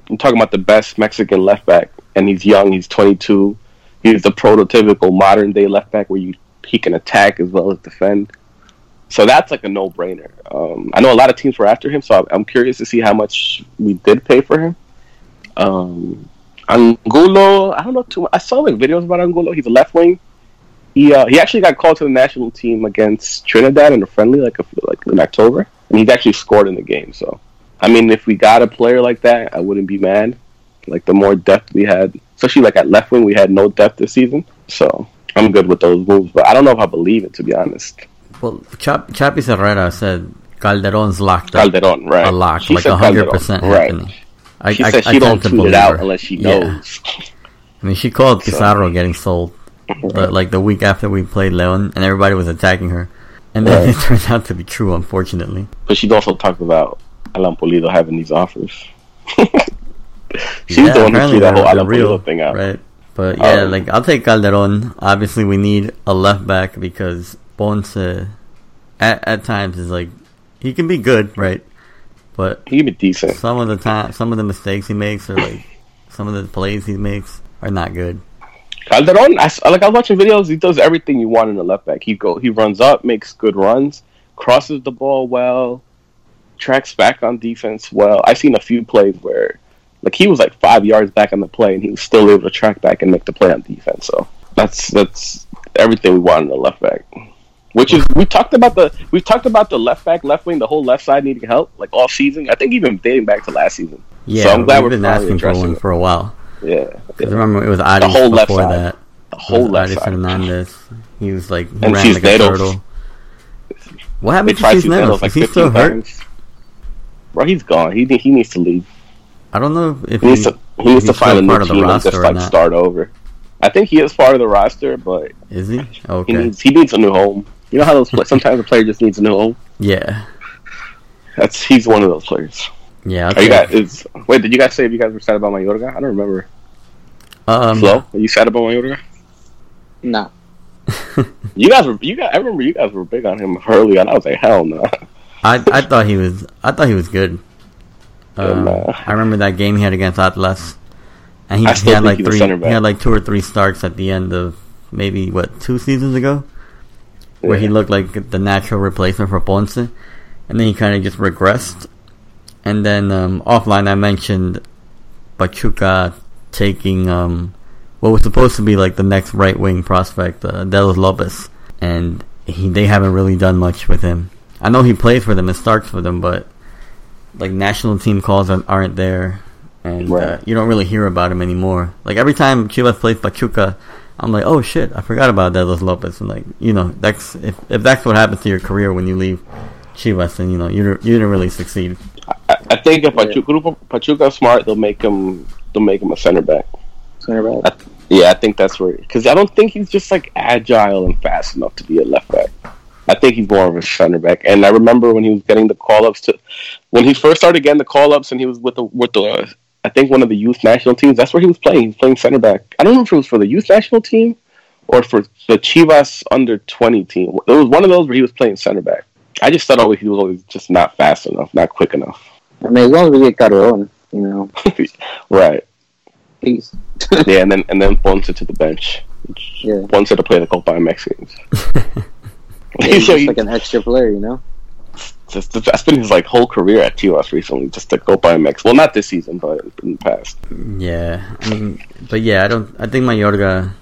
I'm talking about the best Mexican left back, and he's young. He's 22. He's the prototypical modern day left back where you he can attack as well as defend. So that's like a no brainer. Um, I know a lot of teams were after him, so I'm- curious to see how much we did pay for him. Um, Angulo, I don't know too much. I saw like videos about Angulo. He's a left wing. He uh, he actually got called to the national team against Trinidad in a friendly, like a, like in October, and he's actually scored in the game. So, I mean, if we got a player like that, I wouldn't be mad. Like the more depth we had, especially like at left wing, we had no depth this season. So I'm good with those moves, but I don't know if I believe it to be honest. Well, Chap- Chapi Herrera said Calderon's locked up. Calderon, right? A lock, She like hundred percent, right. I, She I, said I she tend don't tweet it out her. unless she Yeah. knows. I mean, she called So- Pizarro getting sold, but like the week after we played Leon, and everybody was attacking her, and then Right. it turned out to be true, unfortunately. But she'd also talked about Alan Pulido having these offers. She's Yeah, the one who threw that whole Alan real, Pulido thing out. right? But yeah, Um, like I'll take Calderon. Obviously, we need a left back because Ponce, at at times, is like he can be good, right? But He be decent. some of the time, some of the mistakes he makes, or like some of the plays he makes, are not good. Calderon, I, like I was watching videos. He does everything you want in a left back. He go, he runs up, makes good runs, crosses the ball well, tracks back on defense well. I've seen a few plays where, like, he was like five yards back on the play, and he was still able to track back and make the play on defense. So that's that's everything we want in a left back. Which is we talked about the we talked about the left back, left wing, the whole left side needing help like all season. I think even dating back to last season. Yeah, so I'm glad we've we're been asking for one it. for a while. Yeah, 'Cause remember, it was Adi whole left before side. that. the whole left Adi side. Fernandez. He was like he And ran like a turtle. What They happened to tried to Cisneros? like Is he still hurt? times. Bro, he's gone. He he needs to leave. I don't know if He needs to he needs to find a new part of the team and roster just or like not. start over. I think he is part of the roster, but is he? Okay. he needs he needs a new home. You know how those pla sometimes a player just needs a new home. yeah, That's he's one of those players. yeah. Are you guys? Is wait? Did you guys say if you guys were sad about Mayorga? I don't remember. Um, Flo, are you sad about Mayorga? Nah. You guys were you guys. I remember you guys were big on him early on. I was like, hell no. I I thought he was I thought he was good. Um, uh, I remember that game he had against Atlas, and he, he had like he's three he had like two or three starts at the end of maybe what two seasons ago, where he looked like the natural replacement for Ponce, and then he kind of just regressed. And then um, offline, I mentioned Pachuca taking um, what was supposed to be like the next right wing prospect, uh, Delos Lopez, and he they haven't really done much with him. I know he plays for them and starts for them, but like national team calls aren't there, and right. uh, you don't really hear about him anymore. Like every time Chivas plays Pachuca, I'm like, oh shit, I forgot about Delos Lopez, and like you know that's if if that's what happens to your career when you leave Chivas, then you know you you didn't really succeed. I, I think if Pachuca, Pachuca smart, they'll make him they'll make him a center back. Center back. I, yeah, I think that's where because I don't think he's just like agile and fast enough to be a left back. I think he's more of a center back. And I remember when he was getting the call ups to when he first started getting the call ups and he was with the with the I think one of the youth national teams. That's where he was playing. He was playing center back. I don't know if it was for the youth national team or for the Chivas under twenty team. It was one of those where he was playing center back. I just thought always he was always just not fast enough, not quick enough. I mean, as long as we get Carreon, you know. right. Peace. yeah, and then and then Ponce to the bench. Yeah. Ponce to play the Copa MX games. he's just like an extra player, you know. Just, that's been his like whole career at Chivas recently, just to go by MX. Well, not this season, but in the past. Yeah, I mean, but yeah, I don't. I think Mayorga.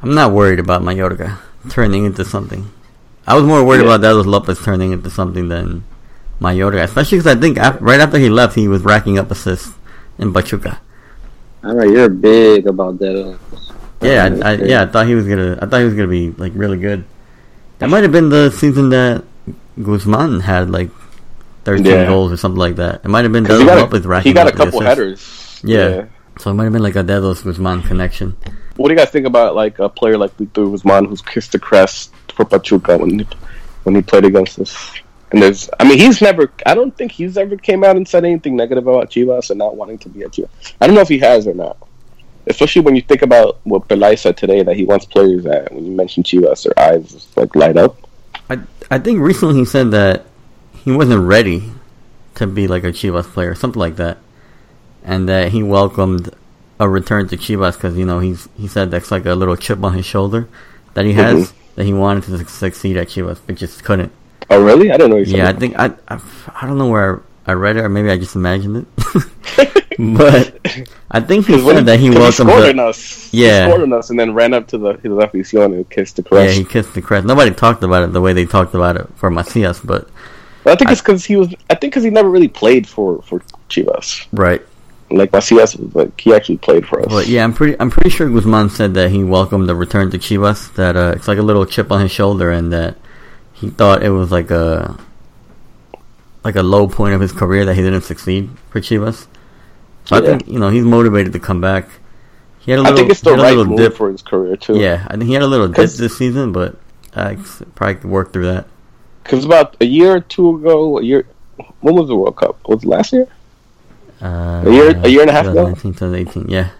I'm not worried about Mayorga turning into something. I was more worried yeah. about Delos Lopez turning into something than Mayorga, especially because I think after, right after he left, he was racking up assists in Pachuca. All right, you're big about Delos. Yeah, I, I, yeah, I thought he was gonna. I thought he was gonna be like really good. That might have been the season that Guzman had like 13 yeah. goals or something like that. It might have been Delos Lopez racking He got a couple headers. Yeah. yeah. So it might have been like a Delos Guzman connection. What do you guys think about like a player like Victor Guzman who's kissed the crest for Pachuca when he, when he played against us? And there's, I mean, he's never. I don't think he's ever came out and said anything negative about Chivas and not wanting to be at Chivas. I don't know if he has or not. Especially when you think about what Pelaez said today that he wants players that when you mention Chivas, their eyes like light up. I think recently he said that he wasn't ready to be like a Chivas player, something like that, and that he welcomed a return to Chivas because you know he's he said that's like a little chip on his shoulder that he has mm-hmm. that he wanted to succeed at Chivas but just couldn't. Oh really? I don't know. Yeah, I think I, I I don't know where I, read it or maybe I just imagined it. but I think he said that he welcomed he the, us. Yeah, he scored on us and then ran up to the his afición and kissed the crest. Yeah, he kissed the crest. Nobody talked about it the way they talked about it for Macias, but I think I, it's because he was. I think because he never really played for for Chivas. Right. Like Macias, like he actually played for us. But yeah, I'm pretty. I'm pretty sure Guzman said that he welcomed the return to Chivas. That uh, it's like a little chip on his shoulder, and that he thought it was like a like a low point of his career that he didn't succeed for Chivas. So yeah. I think you know he's motivated to come back. He had a little, I think it's the right move dip. for his career too. Yeah, I think he had a little dip this season, but I probably could work through that. Because about a year or two ago, a year, when was the World Cup? Was it last year? Uh, a year, a year and a half ago. 2018, yeah.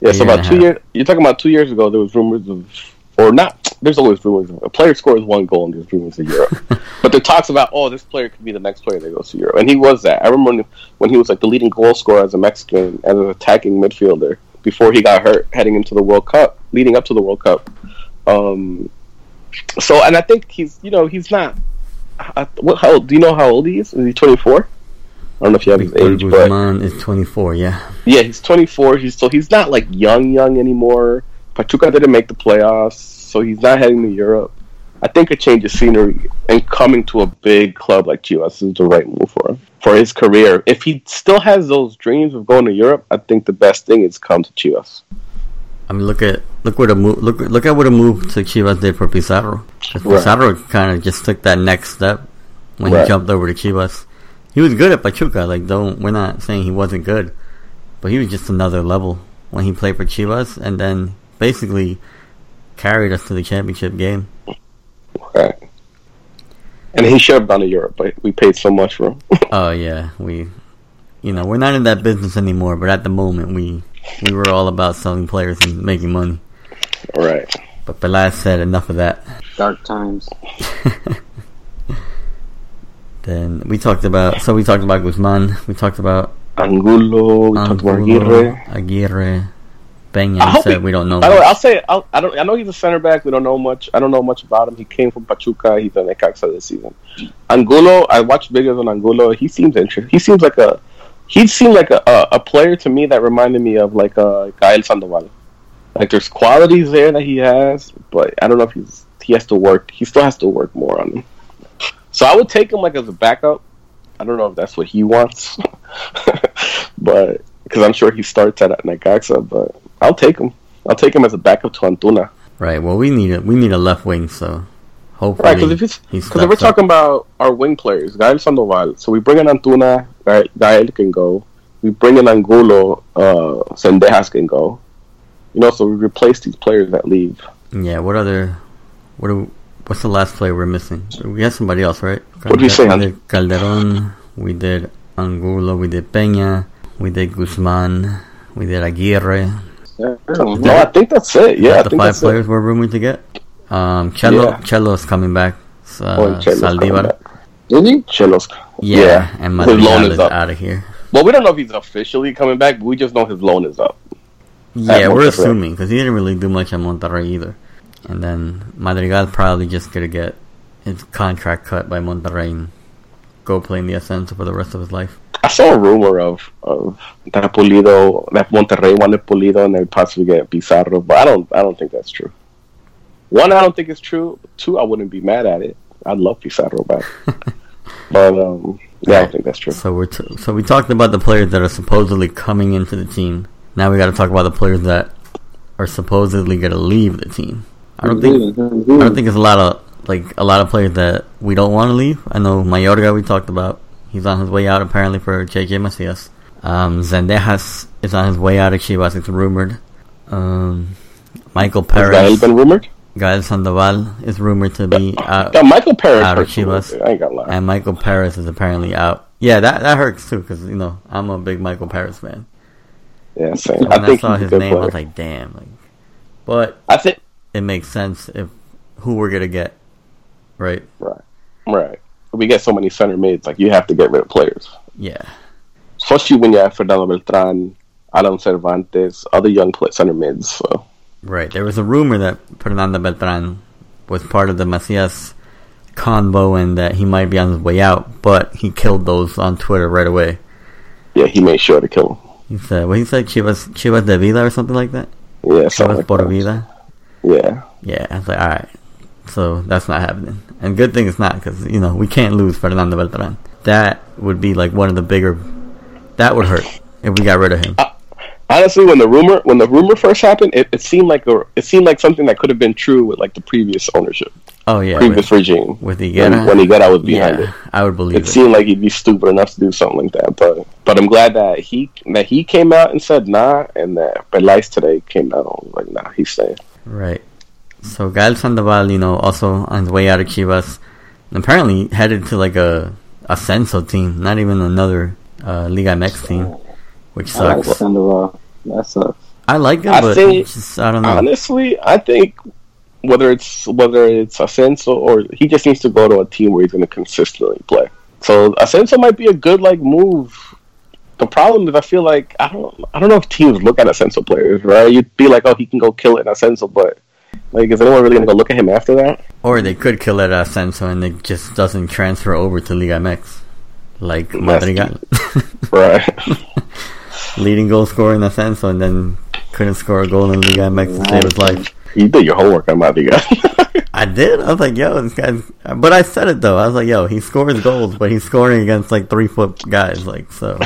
Yeah, so about two years. You're talking about two years ago. There was rumors of, or not. There's always rumors. A player scores one goal, and there's rumors of Europe. but there talks about, oh, this player could be the next player that goes to Europe, and he was that. I remember when, when he was like the leading goal scorer as a Mexican, as an attacking midfielder before he got hurt, heading into the World Cup, leading up to the World Cup. Um, so, and I think he's, you know, he's not I, what, how old, do you know how old he is? Is he 24? I don't know if you have his age, but man is 24. Yeah, yeah, he's 24. He's so he's not like young, young anymore. Pachuca didn't make the playoffs, so he's not heading to Europe. I think a change of scenery and coming to a big club like Chivas is the right move for him for his career. If he still has those dreams of going to Europe, I think the best thing is come to Chivas. I mean, look at look what a move look look at what a move to Chivas did for Pizarro. Right. Pizarro kind of just took that next step when right. he jumped over to Chivas. He was good at Pachuca. Like, don't we're not saying he wasn't good, but he was just another level when he played for Chivas, and then basically carried us to the championship game. Right. And he should have gone to Europe, but we paid so much for him. oh yeah, we, you know, we're not in that business anymore. But at the moment, we we were all about selling players and making money. Right. But Peláez said enough of that. Dark times. then we talked about so we talked about Guzman. We talked about Angulo. We Angulo, talked about Aguirre. Aguirre. Said he, we don't know. I don't, I'll say I'll, I don't. I know he's a center back. We don't know much. I don't know much about him. He came from Pachuca. He's an Necaxa this season. Angulo. I watched videos on Angulo. He seems interesting. He seems like a he seemed like a, a, a player to me that reminded me of like uh, Gael Sandoval. Like there's qualities there that he has, but I don't know if he's he has to work. He still has to work more on him. So I would take him like as a backup. I don't know if that's what he wants, but because I'm sure he starts at Necaxa, but I'll take him. I'll take him as a backup to Antuna. Right. Well, we need a we need a left wing, so hopefully, Right, because if it's because if we're up. talking about our wing players, Gael Sandoval, so we bring in Antuna, Right, Gael can go. We bring in Angulo, uh, Zendejas can go. You know, so we replace these players that leave. Yeah. What other? What do? What's the last player we're missing? We had somebody else, right? What did we say, We did Calderon. We did Angulo. We did Peña. We did Guzman. We did Aguirre. Yeah, No, I think that's it. Yeah, the five players we're rumored to get. Um, Chelo, Yeah. Chelo's coming back. Uh, Oh, Chelo's Zaldivar. Did he? Chelo's. Yeah, and his loan Madrigal is is out of here. Well, we don't know if he's officially coming back, but we just know his loan is up. Yeah, we're assuming because he didn't really do much at Monterrey either. And then Madrigal probably just gonna get his contract cut by Monterrey and go play in the Ascenso for the rest of his life. I saw a rumor of of that Pulido, that Monterrey wanted Pulido, and they would possibly get Pizarro, but I don't, I don't think that's true. One, I don't think it's true. Two, I wouldn't be mad at it. I'd love Pizarro back, but um, yeah, I don't think that's true. So we're t- so we talked about the players that are supposedly coming into the team. Now we got to talk about the players that are supposedly gonna leave the team. I don't think I don't think it's a lot of like a lot of players that we don't want to leave. I know Mayorga we talked about. He's on his way out apparently for JJ Macias. Um, Zendejas is on his way out of Chivas. It's rumored. Um, Michael Has Gael Perez, been rumored? Gael Sandoval is rumored to be out, yeah, Michael Perez. out of Chivas. I ain't gonna lie. and Michael Perez is apparently out. Yeah, that that hurts too because you know I'm a big Michael Perez fan. Yeah, same. When I I, saw his name, I was like, damn. Like, but I think it makes sense if who we're gonna get, right? right, right. We get so many center mids, like you have to get rid of players. Yeah. especially when you have Fernando Beltran, Alan Cervantes, other young center mids. So Right. There was a rumor that Fernando Beltran was part of the Macias convo and that he might be on his way out, but he killed those on Twitter right away. yeah, he made sure to kill him. He said, what he said, Chivas, Chivas de Vida or something like that? Yeah, Chivas like por that. Vida? Yeah, Yeah, I was like, alright. So that's not happening. And good thing it's not, because, you know, we can't lose Fernando Beltran. That would be like one of the bigger. That would hurt if we got rid of him. Uh, honestly, when the rumor when the rumor first happened, it, it seemed like a, it seemed like something that could have been true with like the previous ownership, Oh, yeah. previous With, regime. with when, Higuera. when Higuera was behind yeah, it. I would believe It it. seemed like he'd be stupid enough to do something like that, but but I'm glad that he that he came out and said nah, and that Pelaez today came out like nah, he's staying. Right. So Gael Sandoval, you know, also on his way out of Chivas, apparently headed to like a Ascenso team, not even another uh, Liga MX team, which I like sucks. Sandoval. That sucks. I like it, I but think- just, I don't know. Honestly, I think whether it's whether it's Ascenso or he just needs to go to a team where he's going to consistently play. So Ascenso might be a good like move. The problem is, I feel like I don't I don't know if teams look at Ascenso players, right? You'd be like, oh, he can go kill it in Ascenso, but like, is anyone really going to go look at him after that? Or they could kill it at Ascenso and it just doesn't transfer over to Liga MX, like Madrigal, Right. leading goal scorer in Ascenso, and then couldn't score a goal in Liga MX to save his life. you did your homework on Madrigal. I did. I was like, yo, this guy's. But I said it though. I was like, yo, he scores goals, but he's scoring against like three foot guys. Like, so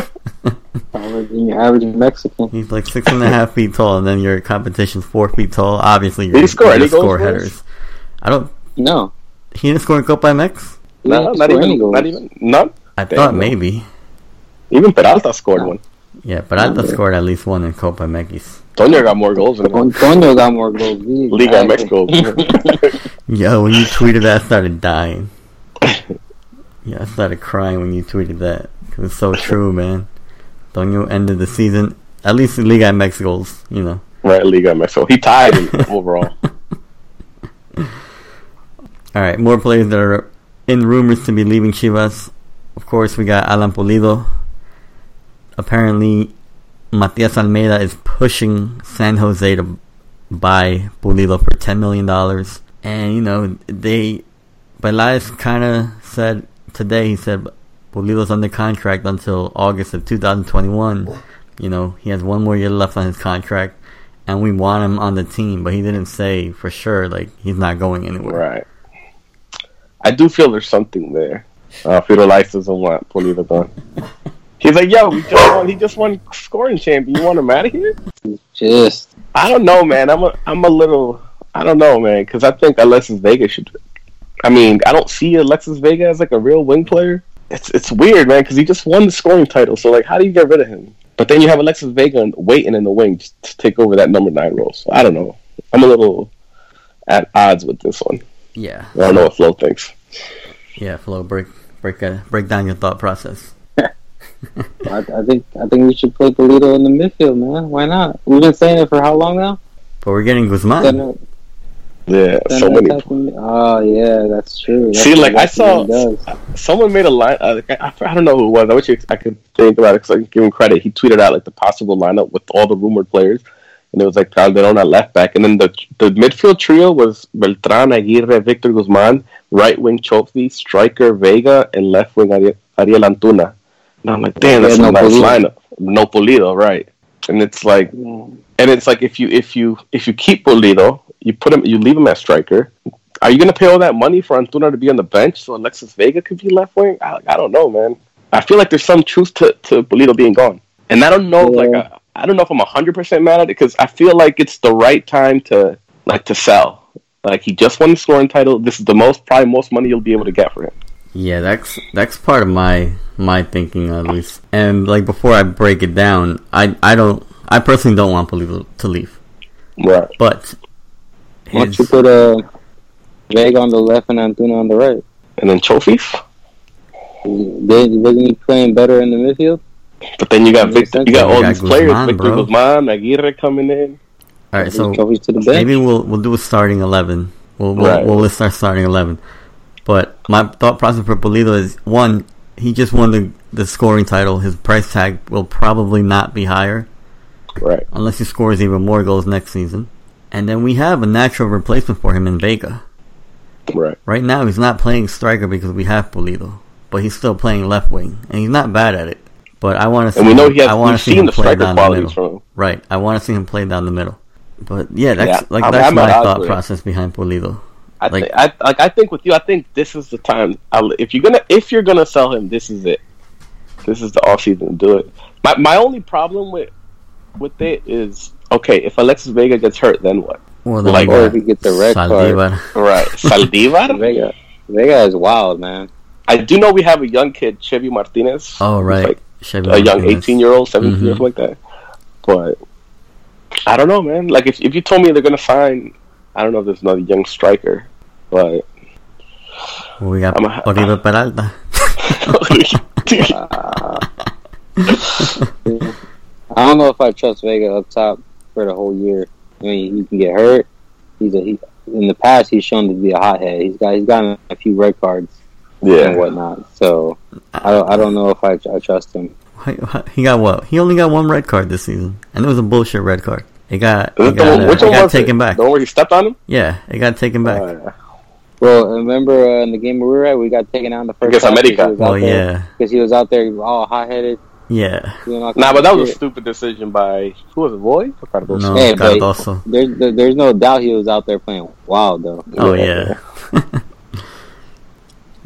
Average, average Mexican. he's like six and a half feet tall, and then your competition's four feet tall. Obviously, you're Did gonna any score for us? headers. I don't. No. He didn't score in Copa MX. He no, didn't not even, goals. not even, not I Damn, thought no. maybe. even Peralta scored one. Yeah, but Alta scored at least one in Copa MX. Tonyo got more goals than him. Got more goals. Liga MX goals. Yo, when you tweeted that, I started dying. Yeah, I started crying when you tweeted that. 'Cause it's so true, man. Tonyo ended the season, at least in Liga MX goals, you know. right, Liga MX. So he tied overall. Alright, more players that are in rumors to be leaving Chivas. Of course, we got Alan Pulido. Apparently, Matias Almeyda is pushing San Jose to buy Pulido for $10 million. And, you know, they. Pelaez kind of said today, he said, Pulido's under contract until August of 2021. You know, he has one more year left on his contract, and we want him on the team, but he didn't say for sure, like, he's not going anywhere. Right. I do feel there's something there. Uh, Pelaez doesn't want Pulido gone. He's like, yo, we just won, he just won scoring champion. You want him out of here? Just I don't know, man. I'm a, I'm a little, I don't know, man, because I think Alexis Vega should. I mean, I don't see Alexis Vega as like a real wing player. It's it's weird, man, because he just won the scoring title. So like, how do you get rid of him? But then you have Alexis Vega waiting in the wing to take over that number nine role. So I don't know. I'm a little at odds with this one. Yeah. I don't know what Flo thinks. Yeah, Flo, break break uh, break down your thought process. I, I think I think we should play Pulido in the midfield, man. Why not? We've been saying it for how long now? But we're getting Guzman. Yeah, so many. attacking- Oh yeah, that's true. That's See, like, I that's what he saw- Someone made a line. Uh, I, I don't know who it was. I wish I could think about it because I can give him credit. He tweeted out like the possible lineup with all the rumored players, and it was like Calderon at left back, and then the the midfield trio was Beltran, Aguirre, Victor Guzman, right wing Chofi, striker Vega, and left wing Uriel, Uriel Antuna. And I'm like, damn, that's Yeah, a no nice Pulido. lineup. No Pulido, right? And it's like, and it's like if you if you if you keep Pulido, you put him, you leave him at striker. Are you gonna pay all that money for Antuna to be on the bench so Alexis Vega could be left wing? I, I don't know, man. I feel like there's some truth to to Pulido being gone, and I don't know, Yeah. like I, I don't know if I'm hundred percent mad at it because I feel like it's the right time to like to sell. Like he just won the scoring title. This is the most probably most money you'll be able to get for him. Yeah, that's that's part of my my thinking at least. And like before I break it down, I I don't I personally don't want Pulido to leave, Right. but Why don't you put uh, Vega on the left and Antuna on the right? And then Chofis. Did, wasn't he playing better in the midfield? But then you got Victor, you got You all got these players, Guzman, Victor bro. Guzman, Aguirre coming in. all right. So Chofis to the bench. maybe we'll we'll do a starting eleven. We'll we'll, Right. we'll list our starting eleven. But my thought process for Pulido is one, he just won the the scoring title. His price tag will probably not be higher Right. unless he scores even more goals next season. And then we have a natural replacement for him in Vega. Right. Right now, he's not playing striker because we have Pulido, but he's still playing left wing, and he's not bad at it. But I want to see. And we know him, he has. I want to see seen him the play down the middle. from. Right, I want to see him play down the middle. But yeah, that's Yeah, like I'm- that's I'm my thought process behind Pulido. I Like- think I like I think with you, I think this is the time. I'll, if you're gonna if you're gonna sell him, this is it. This is the off season to do it. My my only problem with with it is okay. If Alexis Vega gets hurt, then what? Or the Like- like, or if he gets the red card. Right, Zaldivar. Vega, Vega is wild, man. I do know we have a young kid, Chevy Martinez. Oh right, like Chevy a young eighteen year old, 17 Mhm. year old like that. But I don't know, man. Like if if you told me they're gonna sign, I don't know if there's another young striker, but we got I'm a- Oribe Peralta. I don't know if I trust Vega up top for the whole year. I mean, he can get hurt. He's a he. In the past, he's shown to be a hothead. He's got he's gotten a few red cards yeah. and whatnot. So I don't I don't know if I, I trust him. He got what? He only got one red card this season, and it was a bullshit red card. It got, Is it it got, one- uh, which it one got was taken it? back. The one where he stepped on him? Yeah, it got taken back. Oh, yeah. Well, remember uh, in the game we were at, we got taken out in the first. Against America. he was Well, out there- yeah, because he was out there all hot headed. Yeah. Nah, but that was a stupid decision by who was it, Boy? Or Cardoso? No, Hey, but- Cardoso. There's there, there's no doubt he was out there playing wild though. Oh yeah.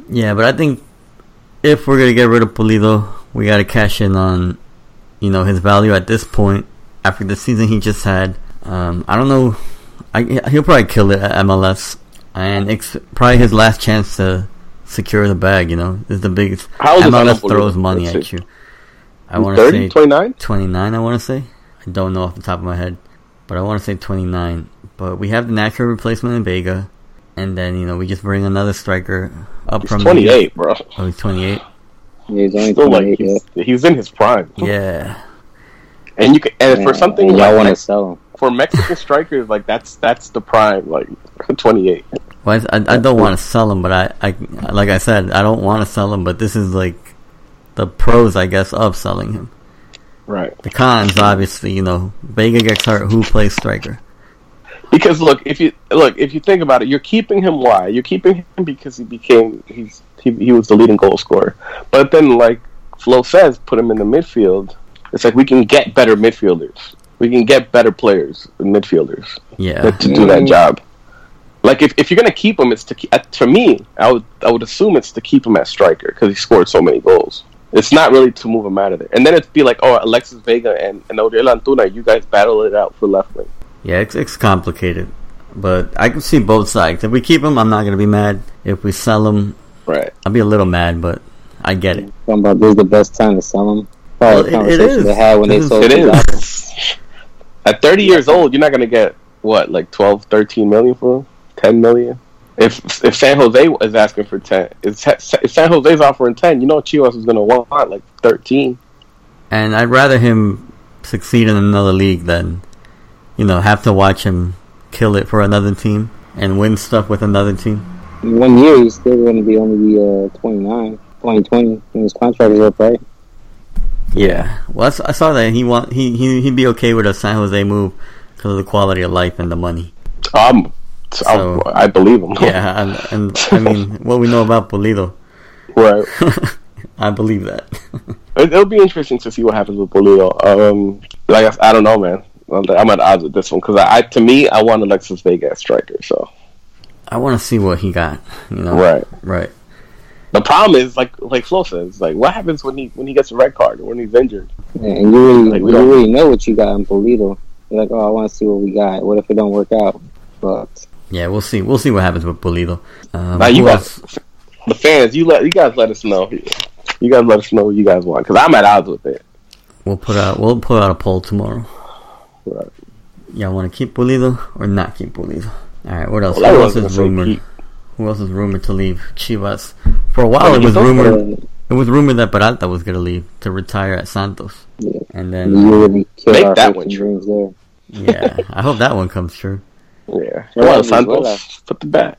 yeah, but I think if we're gonna get rid of Pulido, we gotta cash in on, you know, his value at this point after the season he just had. Um, I don't know. I, he'll probably kill it at MLS, and it's probably his last chance to secure the bag. You know, is the biggest. How MLS throws money Let's at see. you. I want to say 29? 29 I want to say. I don't know off the top of my head, but I want to say 29. But we have the natural replacement in Vega, and then you know we just bring another striker up He's from the- 28, bro. Oh, he's 28. Yeah, he's only Still like 28. yeah. he's, he's in his prime. Yeah, And you can, and for something and y'all like want to sell him. for Mexican strikers, like that's that's the prime, like 28. well, I, I don't want to sell him, but I, I, like I said, I don't want to sell him. But this is like the pros, I guess, of selling him. Right. The cons, obviously, you know, Vega gets hurt. Who plays striker? Because look, if you look, if you think about it, you're keeping him. Why? You're keeping him because he became he's he he was the leading goal scorer. But then, like Flo says, put him in the midfield. It's like we can get better midfielders. We can get better players, midfielders, Yeah. to do that job. Like if, if you're gonna keep him, it's to keep, uh, to me. I would I would assume it's to keep him at striker because he scored so many goals. It's not really to move him out of there. And then it'd be like, oh, Alexis Vega and and Odell Antuna, you guys battle it out for left wing. Yeah, it's, it's complicated. But I can see both sides. If we keep him, I'm not going to be mad. If we sell him, Right. I'll be a little mad, but I get it. Talking about this is the best time to sell them. Probably Well, it- it conversation is. they had when It they is- sold It Gonzalez. is. At 30 years old, you're not going to get what, like 12, 13 million for him? 10 million? If if San Jose is asking for 10, if Sa- if San Jose's offering 10, you know Chivas is going to want like 13. And I'd rather him succeed in another league than, you know, have to watch him kill it for another team and win stuff with another team. In one year, he's still going to be only be uh, 29, 2020, when his contract is up, right? Yeah. Well, I saw that he want he he he'd be okay with a San Jose move because of the quality of life and the money. Um, So- I, I believe him. Yeah, and, and I mean, what we know about Pulido, right. I believe that. It, it'll be interesting to see what happens with Pulido. Um, like I, I don't know, man. I'm at odds with this one because I, I, to me, I want Alexis Vega as striker. So I want to see what he got. You know, right. right. The problem is, like like Flo says, like what happens when he when he gets a red card or when he's injured? Yeah, and you really, Like, we you don't- really know what you got in Pulido. You're like, oh, I want to see what we got. What if it don't work out? But Yeah, we'll see. We'll see what happens with Pulido. Um, Now you guys, else? the fans, you let you guys let us know. You guys let us know what you guys want because I'm at odds with it. We'll put out. We'll put out a poll tomorrow. Right. Y'all want to keep Pulido or not keep Pulido? All right. What else? Well, Who else is rumored? keep- Who else is rumored to leave Chivas? For a while, it was rumored. uh, It was rumored that Peralta was going to leave to retire at Santos, Yeah. and then really Make that one true. yeah, I hope that one comes true. Yeah, Yeah, come on, Brizuela. Santos, put the bat.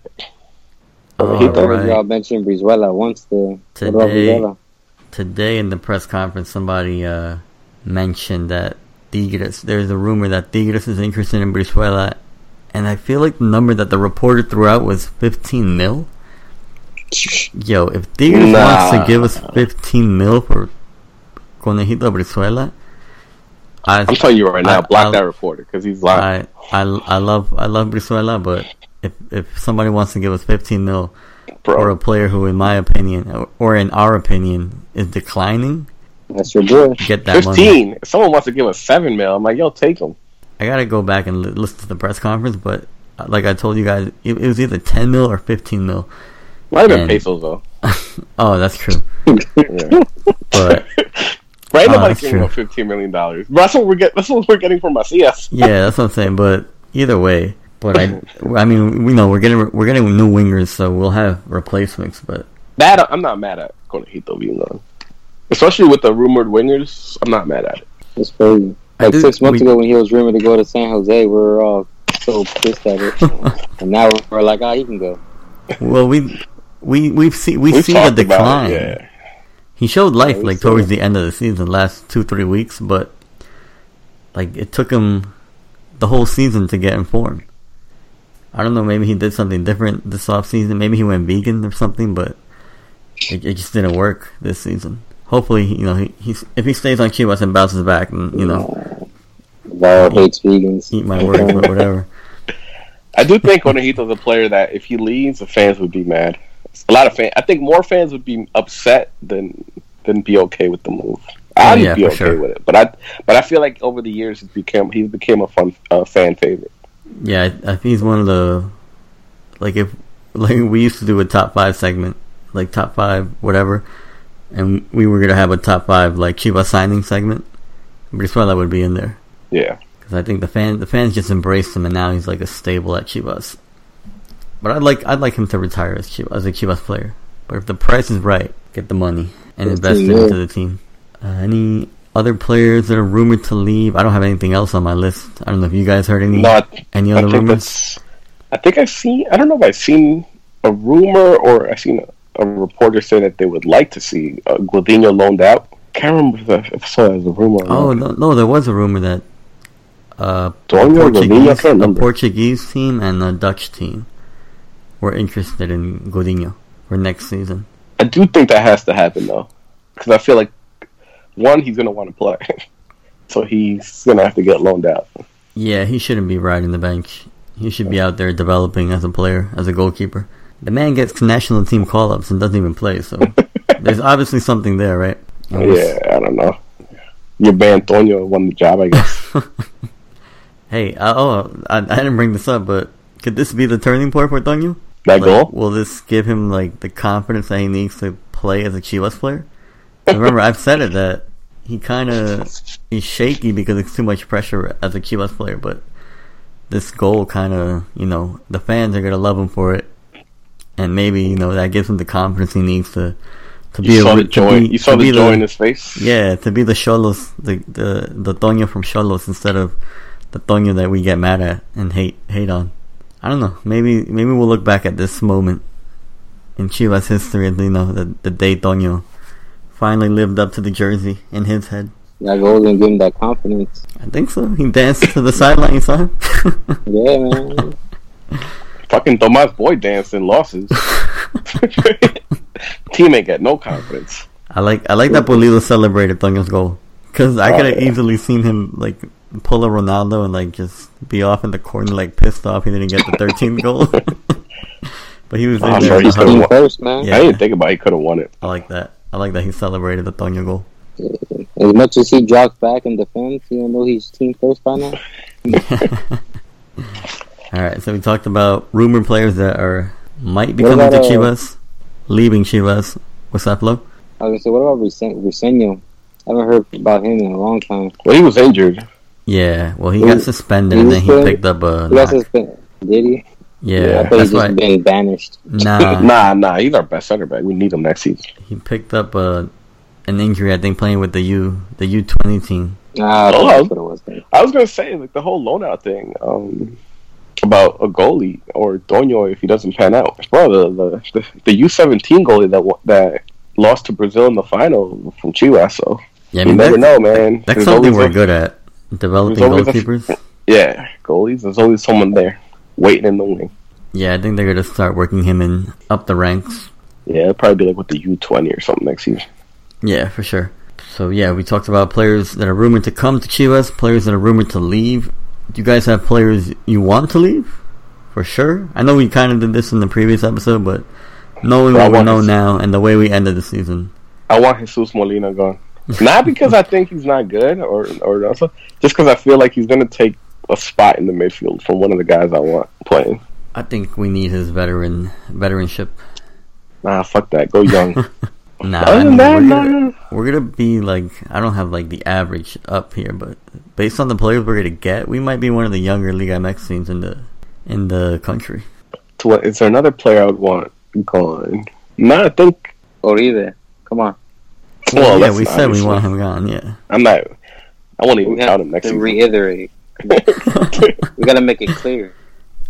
Oh, He I done. heard right. y'all mentioned Brizuela once. The Today- Today in the press conference, somebody uh, mentioned that Tigres. There's a rumor that Tigres is interested in Brizuela, and I feel like the number that the reporter threw out was 15 mil. Yo, if Tigres Nah. wants to give us 15 mil for Conejito Brizuela, I, I'm telling you right now, I- block I- that reporter because he's lying. I, I, I love I love Brizuela, but if if somebody wants to give us 15 mil bro. for a player who, in my opinion, or, or in our opinion, is declining, That's your boy. get that money. Fifteen. If someone wants to give us seven mil, I'm like, yo, take him. I gotta go back and li- listen to the press conference, but uh, like I told you guys, it, it was either 10 mil or 15 mil. Not even And- pesos though. oh, that's true. But right? Oh, Nobody that's giving true. fifteen million dollars. That's what we're get. That's what we're getting from Macias. yeah, that's what I'm saying. But either way, but I, I mean, we know we're getting we're getting new wingers, so we'll have replacements. But That I'm not mad at Conejito being gone, especially with the rumored wingers. I'm not mad at it. It's crazy. Like do- six months we- ago when he was rumored to go to San Jose, we were all so pissed at it. and now we're like, ah, he can go. well, we we we've seen we We've see the talked about decline. it, yeah. He showed life Yeah, like towards it. the end of the season, last two three weeks, but like it took him the whole season to get in form. I don't know, maybe he did something different this off season. Maybe he went vegan or something, but it, it just didn't work this season. Hopefully, you know, he, he's if he stays on Chivas and bounces back, and you know, Val hates vegans. eat my words, but whatever. I do think Conejito's a player that if he leaves, the fans would be mad. A lot of fans. I think more fans would be upset than than be okay with the move. I'd Oh, yeah, be okay sure. with it, but I but I feel like over the years he's become he's became a fun uh, fan favorite. Yeah, I, I think he's one of the like if like we used to do a top five segment, like top five whatever, and we were gonna have a top five like Chivas signing segment. Brizuela would be in there Yeah, because I think the fan the fans just embraced him, and now he's like a stable at Chivas. But I'd like I'd like him to retire as Chivas, as a Chivas player. But if the price is right, get the money and Yes, invest it into the team. Uh, any other players that are rumored to leave? I don't have anything else on my list. I don't know if you guys heard any no, I, any other think rumors. I think I've seen. I don't know if I've seen a rumor or I've seen a, a reporter say that they would like to see uh, Gudiño loaned out. Can't remember if I- saw it as a rumor. or Oh no, no, there was a rumor that uh, a Antonio Gudiño, Portuguese, a. Portuguese team and a Dutch team were interested in Gudiño for next season. I do think that has to happen though, because I feel like one, he's gonna want to play, so he's gonna have to get loaned out. Yeah, he shouldn't be riding the bench. He should be out there developing as a player, as a goalkeeper. The man gets national team call ups and doesn't even play, so there's obviously something there, right? And Yeah, I don't know. Your band Antonio won the job, I guess. Hey, uh, oh, I, I didn't bring this up, but could this be the turning point for Tonyo? That Like, goal. Will this give him like the confidence that he needs to play as a Chivas player? Remember, I've said it that he kind of he's shaky because it's too much pressure as a Chivas player. But this goal kind of, you know, the fans are gonna love him for it, and maybe you know that gives him the confidence he needs to to be You saw a, the to joy. be- You saw the be joy in his face. yeah, to be the Cholos, the the the Toño from Cholos instead of the Toño that we get mad at and hate hate on. I don't know. Maybe maybe we'll look back at this moment in Chivas history and you know the the day Toño finally lived up to the jersey in his head. That goal gonna give him that confidence. I think so. He danced to the sideline. You saw him. Yeah, man. Fucking Tomas Boy dancing losses. Team ain't got no confidence. I like I like that Pulido celebrated Toño's goal because I Oh, could have yeah. easily seen him like pull a Ronaldo and like just be off in the corner like pissed off he didn't get the 13th goal. but he was in I'm sure in he the could've. Team first, man. Yeah. I didn't think about. It. He could have won it. I like that. I like that he celebrated the Toño goal. As much as he drops back and defends, even though he's team first by now. All right, so we talked about rumored players that are might be What coming to about, uh, Chivas, leaving Chivas. What's up, Flo? I was gonna say, what about Risen- Briseño? I haven't heard about him in a long time. Well, he was injured. Yeah, well, he Who- got suspended who and then he was picked up a He got suspended. Did he? Yeah, Yeah, I thought that's he just why. been banished. Nah, Nah, nah. He's our best center back. We need him next season. he picked up a an injury. I think playing with the U the U twenty team. Ah, Oh, that's what it was. I was gonna say like the whole loan out thing um, about a goalie or Toño if he doesn't pan out. Bro, the the the U seventeen goalie that that lost to Brazil in the final from Chivas. So Yeah, I you never know, man. that's There's something we're a- good at developing always a- goalkeepers. Yeah, goalies. There's always someone there waiting in the wing. Yeah, I think they're gonna start working him in up the ranks. Yeah, it'll probably be like with the U twenty or something next season. Yeah, for sure. So yeah, we talked about players that are rumored to come to Chivas, players that are rumored to leave. Do you guys have players you want to leave? For sure. I know we kind of did this in the previous episode, but knowing Well, what we know to- now and the way we ended the season, I want Jesus Molina gone. Not because I think he's not good or or also, just because I feel like he's gonna take a spot in the midfield from one of the guys I want playing. I think we need his veteran veteranship. Nah, fuck that. Go young. Nah, Other I mean, that, we're, no, gonna, no. we're gonna be like I don't have like the average up here, but based on the players we're gonna get, we might be one of the younger Liga MX teams in the in the country. To what- Is there another player I would want gone? No, I think. Oribe, come on. Well, yeah, we not said we obviously. want him gone. Yeah. I'm not. I won't even We count have him next to season. reiterate. We gotta make it clear.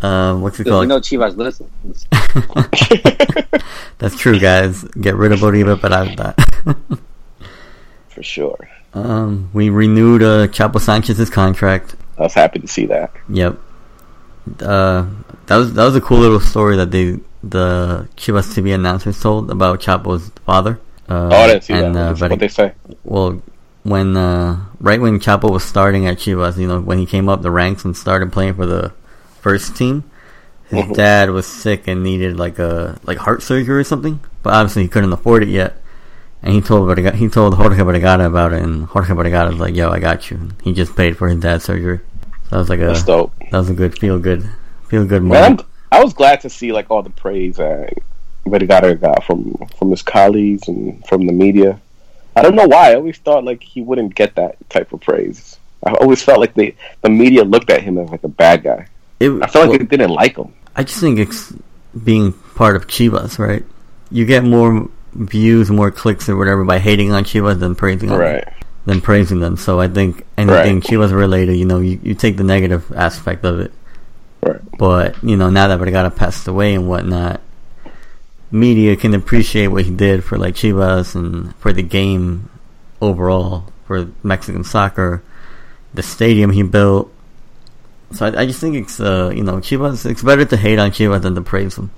Uh, what's it Because called? we know Chivas listens. That's true, guys. Get rid of Oribe, but out of that. For sure. um, we renewed uh, Chapo Sanchez's contract. I was happy to see that. Yep. Uh, that was that was a cool little story that they the Chivas TV announcers told about Chapo's father. Uh, Oh, I didn't see and, that. Uh, but what they say? well, when uh, right when Chapo was starting at Chivas, you know, when he came up the ranks and started playing for the first team, his Mhm. dad was sick and needed like a like heart surgery or something. But obviously he couldn't afford it yet. And he told Verga- he told Jorge Vergara about it, and Jorge Vergara was like, "Yo, I got you." He just paid for his dad's surgery. So that was like a That's dope. that was a good feel good feel good moment. I'm, I was glad to see like all the praise that Vergara got from from his colleagues and from the media. I don't know why. I always thought like he wouldn't get that type of praise. I always felt like the the media looked at him as like a bad guy. It, I felt like well, they didn't like him. I just think it's being part of Chivas, right? You get more views, more clicks, or whatever by hating on Chivas than praising them. Right. Than praising them. So I think anything Right. Chivas related, you know, you, you take the negative aspect of it. Right. But you know, now that Vergara passed away and whatnot, media can appreciate what he did for like Chivas and for the game overall for Mexican soccer, the stadium he built. So I, I just think it's uh you know Chivas. It's better to hate on Chivas than to praise them.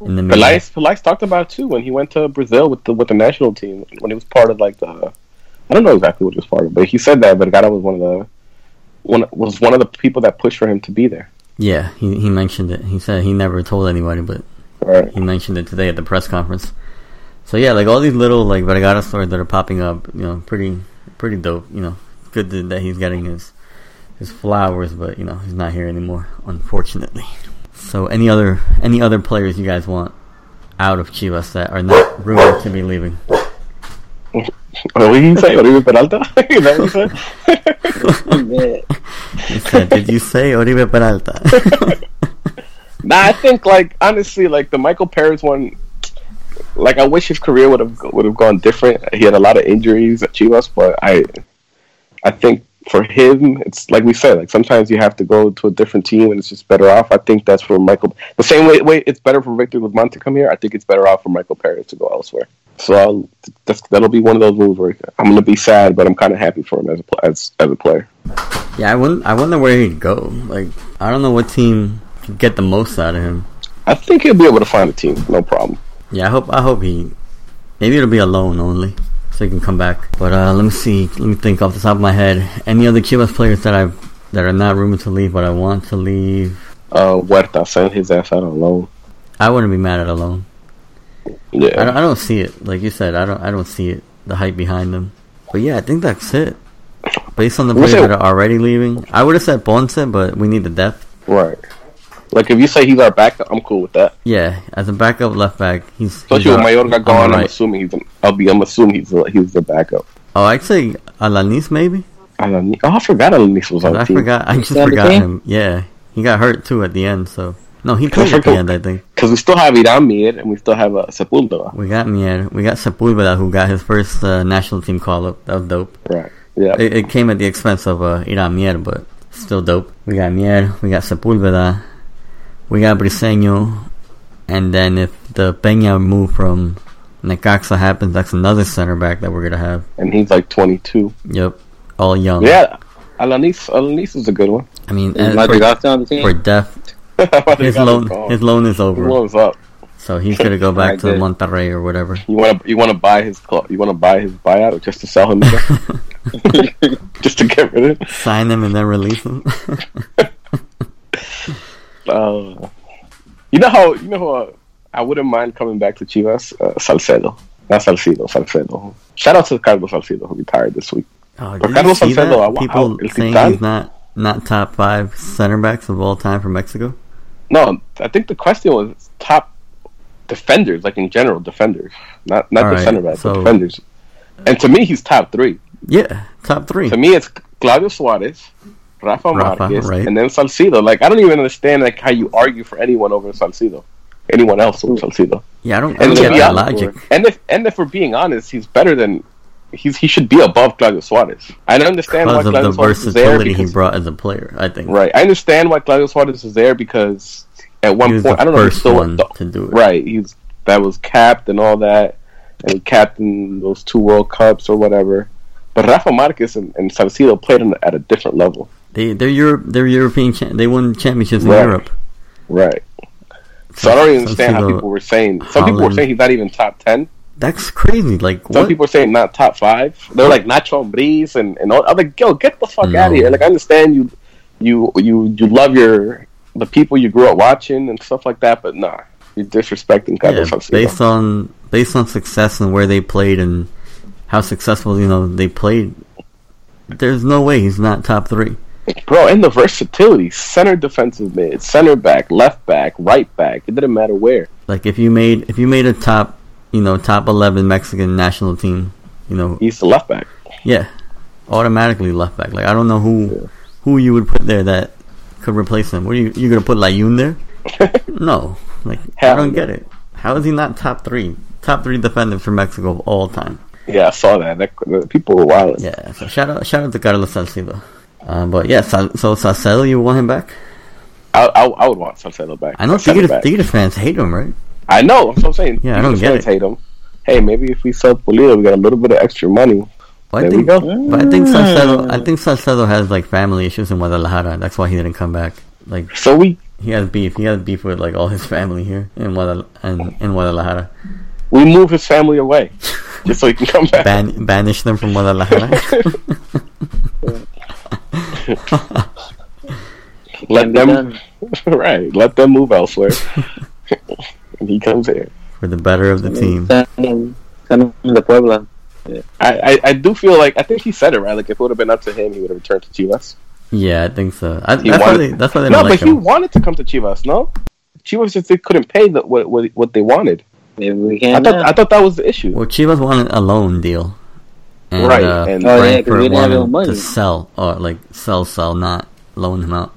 in the media. Peláez, Peláez talked about it too when he went to Brazil with the with the national team when he was part of like the I don't know exactly what he was part of, but he said that Vergara was one of the one was one of the people that pushed for him to be there. Yeah, he he mentioned it. He said he never told anybody, but Right. he mentioned it today at the press conference. So yeah, like all these little like Vergara stories that are popping up, you know, pretty pretty dope. You know, good that that he's getting his his flowers, but you know he's not here anymore, unfortunately. So any other any other players you guys want out of Chivas that are not rumored to be leaving? What did he say? Oribe Peralta? Is that what he said? He said, "Did you say Oribe Peralta?" Nah, I think like honestly, like the Michael Perez one, like I wish his career would have would have gone different. He had a lot of injuries at Chivas, but I, I think for him, it's like we said, like sometimes you have to go to a different team and it's just better off. I think that's for Michael. The same way, way it's better for Victor Guzman to come here. I think it's better off for Michael Perez to go elsewhere. So I'll, that's, that'll be one of those moves where I'm gonna be sad, but I'm kind of happy for him as a as as a player. yeah, I wonder, I wonder where he'd go. Like I don't know what team get the most out of him. I think he'll be able to find a team, no problem. Yeah, I hope I hope he maybe it'll be a loan only, so he can come back. But uh, let me see. Let me think off the top of my head. Any other Chivas players that I that are not rumored to leave, but I want to leave? Uh, Huerta sent his ass out on loan. I wouldn't be mad at a loan. Yeah, I don't, I don't see it. Like you said, I don't I don't see it. The hype behind them. But yeah, I think that's it. Based on the players that are already leaving, I would have said Ponce, but we need the depth. right. Like if you say he's our backup, I'm cool with that. Yeah, as a backup left back, he's. Especially he's our- Mayorga gone, I'm assuming he's. An, I'll be. I'm assuming he's. The, he's the backup. Oh, I'd say Alanis maybe. Alani- Oh, I forgot Alanis was on I team. forgot. I just forgot him. Yeah, he got hurt too at the end. So no, he played at the end. I think Because we still have Hiram Mier and we still have uh, Sepulveda. we got Mier. We got Sepulveda, who got his first uh, national team call up. That was dope. Right. Yeah. It, it came at the expense of uh, Hiram Mier, but still dope. We got Mier. We got Sepulveda. We got Briseño. And then if the Peña move from Necaxa happens, that's another center back that we're gonna have. and he's like 22. Yep, all young. Yeah. Alanis. Alanis is a good one. I mean, Is uh, and Madrigal on the for, for team? depth, His his loan his loan is over. loan's up. So he's gonna go back to good. Monterrey or whatever. You want to you want to buy his club? You want to buy his buyout just to sell him, just to get rid of him? Sign him and then release him. Uh, you know how you know how uh, I wouldn't mind coming back to Chivas. Uh, Salcedo, not Salcedo. Salcedo. Shout out to Carlos Salcido who retired this week. oh, Or Carlos Salcedo, wow, People El saying he's not not top five center backs of all time for Mexico. No, I think the question was top defenders, like in general defenders, not not All the right, center backs, so- but defenders. And to me, he's top three. Yeah, top three. To me, it's Claudio Suarez, Rafa, Rafa, Marquez, right. and then Salcido. Like I don't even understand like how you argue for anyone over Salcido, anyone else over Salcido. Yeah, I don't, I And don't get that honest, logic. and if and if we're being honest, he's better than he's he should be above Claudio Suarez. I don't understand why Because of Claudio the Suarez is there versatility he brought as a player, I think. right. I understand why Claudio Suarez is there because at one point I don't know if he's still one the- to do it. right. He's that was capped and all that, and he captained those two World Cups or whatever. But Rafa Marquez and, and Salcido played on, at a different level. They they're Europe. They're European. Cha- they won championships in Right. Europe. Right. So I don't even understand how people were saying. Some people were saying he's not even top ten. That's crazy. Like Some what? people are saying not top five. They're like Nacho Ambriz and and all. I'm like, yo, get the fuck No. out of here. Like I understand you, you you you love your the people you grew up watching and stuff like that, but nah, you're disrespecting yeah, Carlos Salcido. based on based on success and where they played and how successful you know they played. There's no way he's not top three. Bro, and the versatility, center defensive mid, center back, left back, right back. It didn't matter where. Like if you made if you made a top you know top eleven Mexican national team, you know He's the left back. yeah, automatically left back. Like I don't know who who you would put there that could replace him. What are you you gonna put Layun there? no, like I don't get it. How is he not top three? Top three defenders for Mexico of all time. Yeah, I saw that. that the people were wild. Yeah, so shout out shout out to Carlos Salcido. Um, but yeah, Sal- so Salcedo, you want him back? I, I, I would want Salcedo back. I know Center Tigres, back. Fans hate him, right? I know. That's what I'm saying. Yeah, I don't Tigres get fans it. Hate him. Hey, maybe if we sell Pulido, we got a little bit of extra money. But I There we think, go. but I think Salcedo, I think Salcedo has like family issues in Guadalajara. That's why he didn't come back. Like, So we he has beef. He has beef with like all his family here in Guadal- in, in Guadalajara. We move his family away just so he can come back. Ban- banish them from Guadalajara. Let them done. right. Let them move elsewhere. and he comes here. for the better of the team. Send him, send him to Puebla. I, I, I do feel like I think he said it right. Like if it would have been up to him, he would have returned to Chivas. Yeah, I think so. I, He that's, why they, that's why they No, don't but like he wanted to come to Chivas. No, Chivas just they couldn't pay the, what, what what they wanted. Maybe we I thought now. I thought that was the issue. Well, Chivas wanted a loan deal, and, Right, Uh, and- Oh, yeah, 'cause Frankfurt we didn't have no money. to sell or like sell, sell, not loan him out.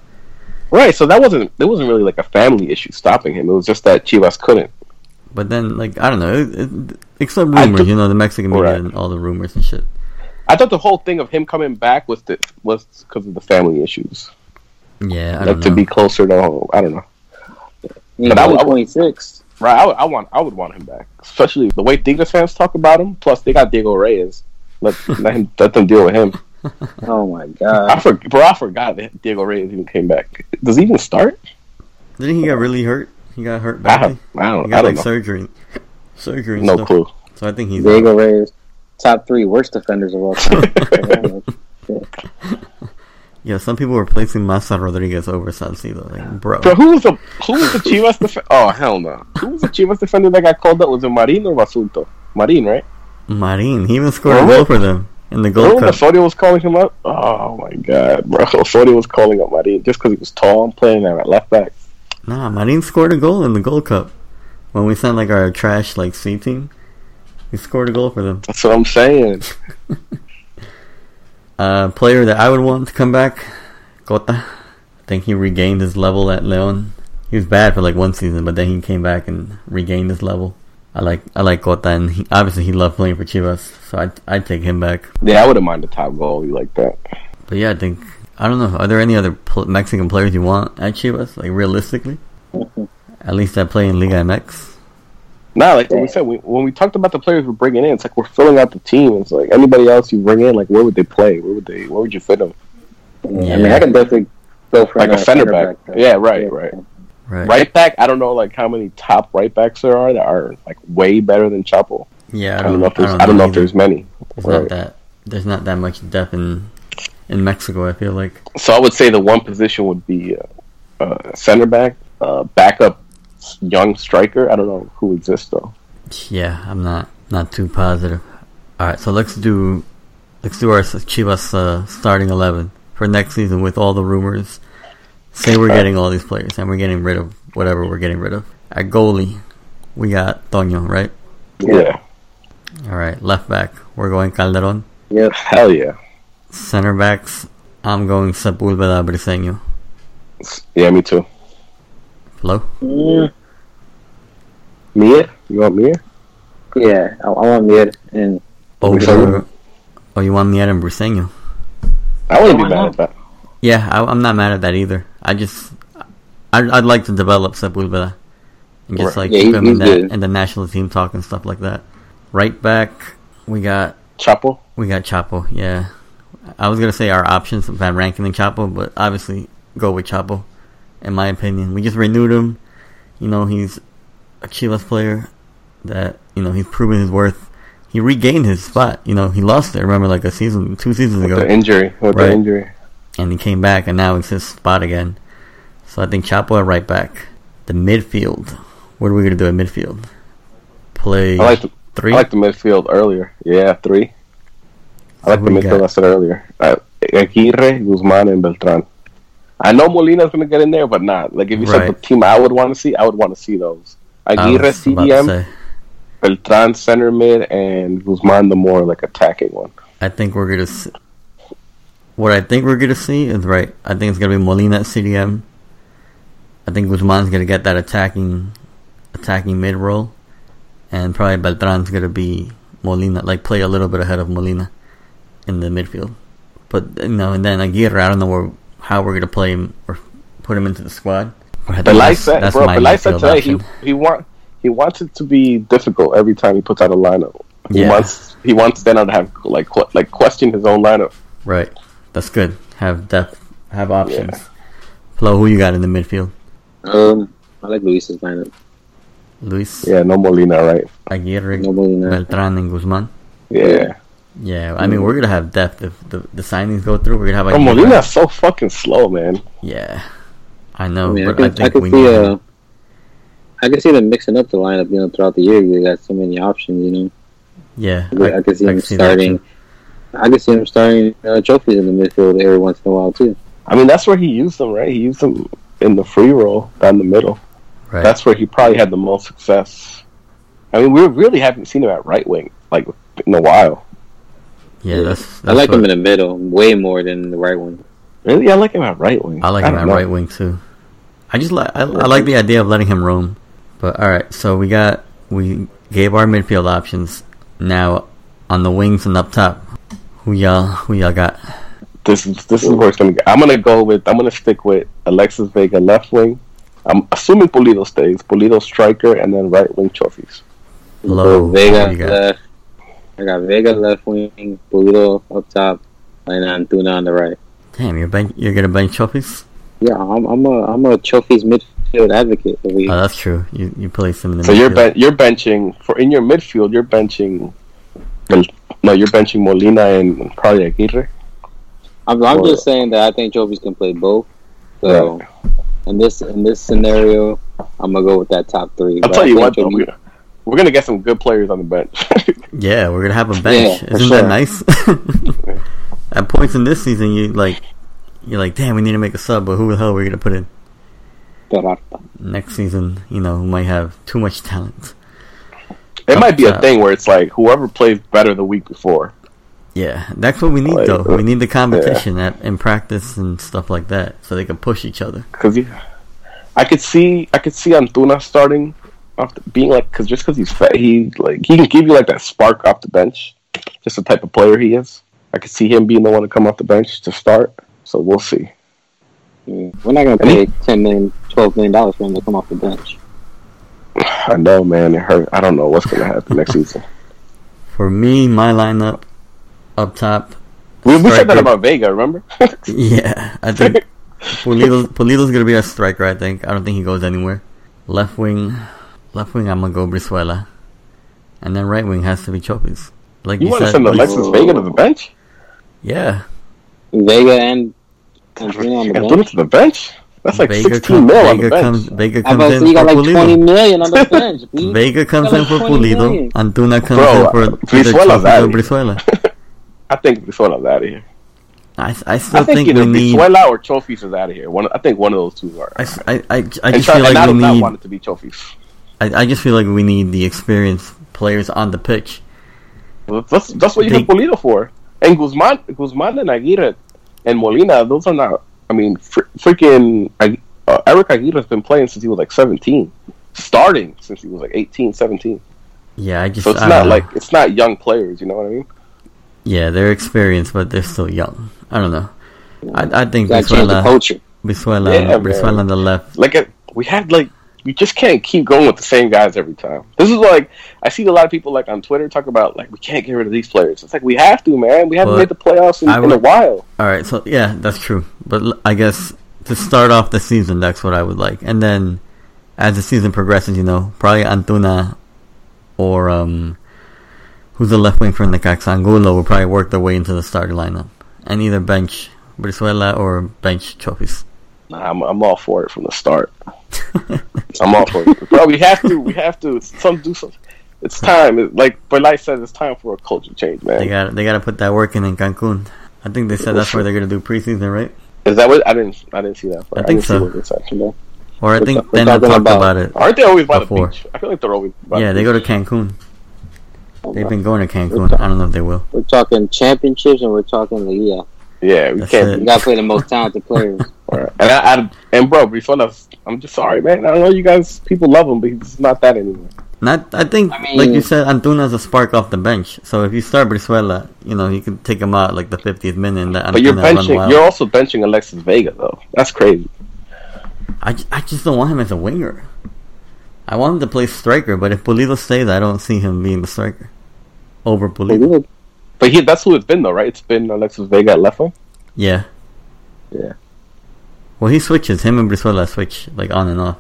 Right. So that wasn't there wasn't really like a family issue stopping him. It was just that Chivas couldn't. But then, like, I don't know, it, it, except rumors, do- you know, the Mexican media Right. and all the rumors and shit. I thought the whole thing of him coming back was the, was because of the family issues, Yeah, I like don't to be closer to home. I don't know. He's But I only would- 26. Right. I would, I want I would want him back, especially the way Tigres fans talk about him. Plus, they got Diego Reyes. Let let him let them deal with him. Oh my I god. for, bro, I forgot that Diego Reyes even came back. Does he even start? Didn't he get really hurt? He got hurt I, badly. have, I He don't. got I don't like know. surgery, surgery. No stuff. clue. So I think he's Diego Reyes, top three worst defenders of all time. Yeah, some people were placing Maza Rodriguez over Salcido. Like, bro, Bro, who was the who was the Chivas defender? Oh hell no! Who was the Chivas defender that got called up? Was it Marino or Basulto? Marin, right? Marin, he even scored a goal for them in the Gold Remember Cup. Osorio was calling him up? Oh my god, bro! Osorio was calling up Marin just because he was tall and playing at left back. Nah, Marin scored a goal in the Gold Cup when we sent like our trash like C team. He scored a goal for them. That's what I'm saying. Uh, player that I would want to come back, Cota. I think he regained his level at Leon. He was bad for like one season, but then he came back and regained his level. I like I like Cota, and he, obviously he loved playing for Chivas, so I'd I'd take him back. Yeah, I wouldn't mind a top goalie like that. But yeah, I think I don't know. Are there any other pl- Mexican players you want at Chivas? Like realistically, at least that play in Liga MX. Nah, like we said, we, when we talked about the players we're bringing in, it's like we're filling out the team. It's like anybody else you bring in, like where would they play? Where would they? Where would you fit them? Yeah, I mean, I can definitely go for Like a another center back. though. Yeah, right, right. Right. Right back, I don't know like how many top right backs there are that are like way better than Chapo. Yeah, I don't know if there's I don't know if there's many. There's Right. not that. There's not that much depth in in Mexico. I feel like. So I would say the one position would be uh, uh, center back, uh, backup, young striker. I don't know who exists though. Yeah, I'm not not too positive. All right, so let's do let's do our Chivas uh, starting eleven for next season with all the rumors. Say we're getting all these players and we're getting rid of whatever we're getting rid of. At goalie, we got Toño, right? Yeah, All right, left back, we're going Calderon. Yep. hell yeah, Center backs, I'm going Sepulveda Briseño. yeah, me too. Hello? Mier, you want Mier? yeah, I, I want mid and Over. Briseño? Oh, you want Mier and Briseño? I wouldn't be Why mad at that. Yeah, I, I'm not mad at that either. I just, I'd, I'd like to develop Sepulveda and just Right. like Yeah, keep he- him in that good. in the national team talk and stuff like that. Right back, we got Chapo. we got Chapo. Yeah, I was gonna say our options Van Rankin and Chapo, but obviously go with Chapo. In my opinion, we just renewed him. You know, he's a Chivas player that you know he's proven his worth. He regained his spot. You know, he lost it. Remember, like a season, two seasons With ago the injury, with Right. the injury. And he came back, and now it's his spot again. So I think Chapo at right back. The midfield. What are we gonna do at midfield? Play I like the three. I like the midfield earlier. Yeah, three. I like the midfield got- I said earlier. Uh, Aguirre, Guzman, and Beltran. I know Molina's going to get in there, but not. Like, if you said Right. the team I would want to see, I would want to see those. Aguirre, to CDM, Beltran, center mid, and Guzman, the more, like, attacking one. I think we're gonna. See, what I think we're gonna see is right. I think it's gonna be Molina at CDM. I think Guzman's gonna get that attacking, attacking mid role, and probably Beltran's gonna be Molina, like play a little bit ahead of Molina in the midfield. But you know, and then Aguirre, I don't know where, how we're gonna play him or put him into the squad. But I think But like that's- said, that's bro, my but like today, he, option. he, want, he wants it to be difficult every time he puts out a lineup. He Yeah. wants he wants Tena to have like like question his own lineup. Right. That's good. Have depth. Have options. Flo, who you got in the midfield? Um, I like Luis's lineup. Luis Yeah, no Molina, right? Aguirre, Nobody Molina. Beltran, and Guzman. Yeah. Yeah, I mean we're gonna have depth if the the signings go through. We're gonna have Bro, Aguirre. Molina's so fucking slow, man. Yeah, I know, I mean, I but I, can, I, think can we see need uh. I can see them mixing up the lineup, you know, throughout the year. You got so many options, you know. Yeah, I, I can see I him can see that starting. too. I can see him starting uh, Chofis in the midfield every once in a while too. I mean, that's where he used them, right? He used them in the free role down the middle. Right. That's where he probably had the most success. I mean, we really haven't seen him at right wing like in a while. yeah, that's, that's I like what, him in the middle way more than the right one. Really, I like him at right wing. I like him at know. right wing too. I just like I, I like the idea of letting him roam. But all right, so we got we gave our midfield options. Now on the wings and up top, who y'all who y'all got? This is this is where it's gonna go. I'm gonna go with. I'm gonna stick with Alexis Vega left wing. I'm assuming Pulido stays. Pulido striker and then right wing Chofis. Low. So Vega Who you got? left. I got Vega left wing, Pulido up top, and Antuna on the right. Damn, you're bench, you're gonna bench Chofis. Yeah, I'm, I'm a I'm a Chofis midfield advocate. Oh, that's true. You you place him in the So you're ben- you're benching for in your midfield. You're benching. No, you're benching Molina and probably Aguirre. I'm, I'm Or- just saying that I think Chofis can play both. So in this in this scenario, I'm gonna go with that top three. I'll tell you think what, though, we're, we're gonna get some good players on the bench. Yeah, we're gonna have a bench. Yeah, Isn't sure. that nice? At points in this season, you like you're like, damn, we need to make a sub, but who the hell are we gonna put in next season? You know, who might have too much talent. It might be a top. thing where it's like whoever plays better the week before. Yeah, that's what we need Like, though. We need the competition at in practice and stuff like that, so they can push each other. Because I could see I could see Antuna starting off the, being like because just because he's fat, he like he can give you like that spark off the bench. Just the type of player he is. I could see him being the one to come off the bench to start. So we'll see. Mm, We're not gonna And he- pay ten million, twelve million dollars for him to come off the bench. I know, man. It hurt. I don't know what's going to happen next season. For me, my lineup up top. We, we said that about Vega. Remember? Yeah, I think Pulido, Pulido's gonna be a striker. I think. I don't think he goes anywhere. Left wing, left wing. I'm gonna go Brizuela, and then right wing has to be Chofis. Like you you, want to send like- Alexis Vega to the bench? yeah. Vega and Antuna on the bench. put him to the bench? That's like Vega 16 comes. mil on Vega the bench. comes. Vega comes about in so you got like twenty Pulido. million on the bench? B? Vega comes in for 20 Pulido. million. Antuna comes Bro, in for uh, either Brizuela's out of. Brizuela. I think Brizuela's out of here. I, I still I think, think, either we need. Brizuela or Chofis is out of here. One, I think one of those two are. I, s- I, I, I and just try, feel and I like do we not need. want it to be Chofis. I, I just feel like we need the experienced players on the pitch. That's, that's what you They- have Pulido for. And Guzman, Guzman and Aguirre and Molina, those are not. I mean, fr- freaking Ag- uh, Eric Aguirre has been playing since he was like 17, starting since he was like 18, 17. Yeah, I just. So it's I not like it's not young players. You know what I mean? Yeah, they're experienced, but they're still young. I don't know. I, I think Got to change the Brizuela, culture. Brizuela, Yeah. On the left. Like it, we had like we just can't keep going with the same guys every time. This is like I see a lot of people like on Twitter talk about like we can't get rid of these players. It's like we have to, man. We haven't But made the playoffs in, I in a while. All right, so yeah, that's true. But I guess to start off the season, that's what I would like, and then as the season progresses, you know, probably Antuna or um, who's the left wing for Necaxa, Angulo will probably work their way into the starting lineup, and either bench Brizuela or bench Chofis. Nah, I'm I'm all for it from the start. I'm all for it. Bro, we have to. We have to. Some do something. It's time. It, like Belay said, it's time for a culture change, man. They got they got to put that work in in Cancun. I think they said that's where they're gonna do preseason, right? Is that what I didn't? I didn't see that. Part. I think didn't so. See what they said. You know? Or I We're think ta- we're then they talking talked about- about it. Aren't they always by Before. the beach? I feel like they're always. By Yeah, the they go to beach. Cancun. Oh, They've been going to Cancun. I don't know if they will. We're talking championships and we're talking Liga. Yeah, Yeah, we That's can't. it. You gotta play the most talented players. Alright. And I, I and bro, Brizuela, I'm just sorry, man. I know you guys, people love him, but he's not that anymore. Not, I think, I mean- like you said, Antuna's a spark off the bench. So if you start Brizuela, you know, you can take him out like the 50th minute But you're benching. You're also benching Alexis Vega, though. That's crazy. I, I just don't want him as a winger. I want him to play striker, but if Pulido stays, I don't see him being the striker over Pulido. But he, that's who it's been, though, right? It's been Alexis Vega at left wing. Yeah. Yeah. Well, he switches. Him and Brizuela switch like on and off.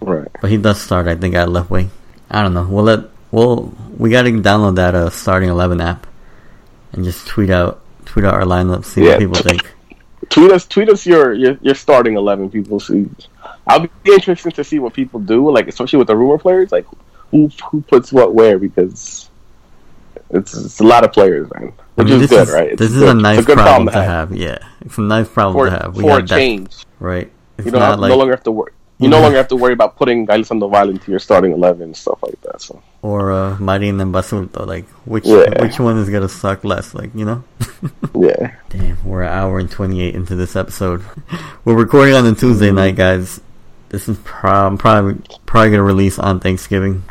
Right. But he does start, I think, at left wing. I don't know. We'll let. We'll we got to download that uh, starting eleven app and just tweet out tweet out our lineup, see Yeah. what people think. Tweet us, tweet us your your, your starting eleven. People see. I'll be interested to see what people do, like especially with the rumor players, like who who puts what where because it's, it's a lot of players, man. I Which mean, is good, is right? It's this is a nice a problem, problem, to have. Yeah, it's a nice problem for, to have. We for a got that, change. right? It's You don't not have, like no longer have to worry. You no longer have to worry about putting Alessandro Valle into your starting eleven and stuff like that. So or uh, Marin and Basulto. Like which Yeah. which one is gonna suck less? Like you know. yeah, Damn, we're an hour and 28 into this episode. We're recording on a Tuesday night, guys. This is prob- probably probably gonna release on Thanksgiving,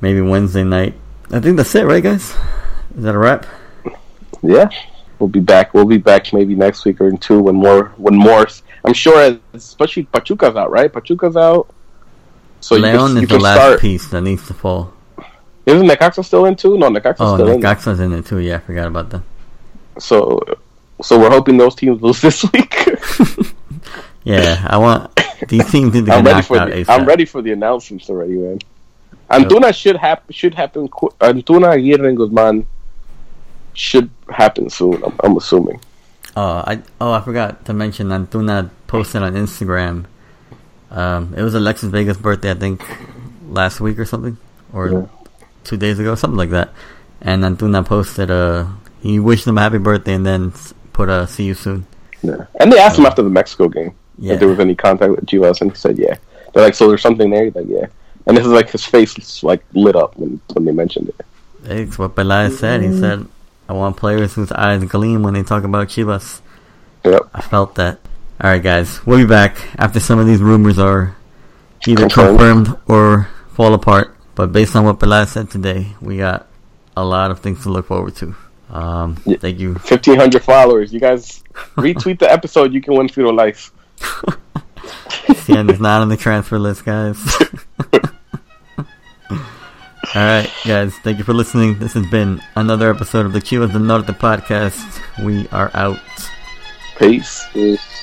maybe Wednesday night. I think that's it, right, guys? Is that a wrap? yeah. We'll be back. We'll be back maybe next week or in two when more when more. I'm sure, especially Pachuca's out, right? Pachuca's out. So Leon you can, is you the last start. piece that needs to fall. Isn't Necaxa still in too? No, Necaxa's Oh, still in. Necaxa's in it too. Yeah, I forgot about that. So, so we're hoping those teams lose this week. Yeah, I want these teams to get I'm ready knocked for out the. I'm ready for the announcements already, man. Antuna should happen. Should happen. qu- Antuna, Aguirre, and Guzman should happen soon. I'm, I'm assuming. Oh, I oh I forgot to mention Antuna posted on Instagram. Um, it was Alexis Vega's birthday, I think, last week or something, or Yeah. two days ago, something like that. And Antuna posted uh he wished him a happy birthday and then put a see you soon. Yeah. And they asked him after the Mexico game Yeah. if there was any contact with Chivas, and he said, "Yeah." They're like, "So there's something there?" He's like, "Yeah." And this is like his face like lit up when when they mentioned it. It's what Peláez said. He said, "I want players whose eyes gleam when they talk about Chivas." Yep. I felt that. All right, guys, we'll be back after some of these rumors are either Confirmed. confirmed or fall apart. But based on what Peláez said today, we got a lot of things to look forward to. Um, Yeah. Thank you. Fifteen hundred followers. You guys retweet the episode. You can win Fido Life. Cien is not on the transfer list, guys. All right, guys. Thank you for listening. This has been another episode of the Chivas del Norte podcast. We are out. Peace. Peace.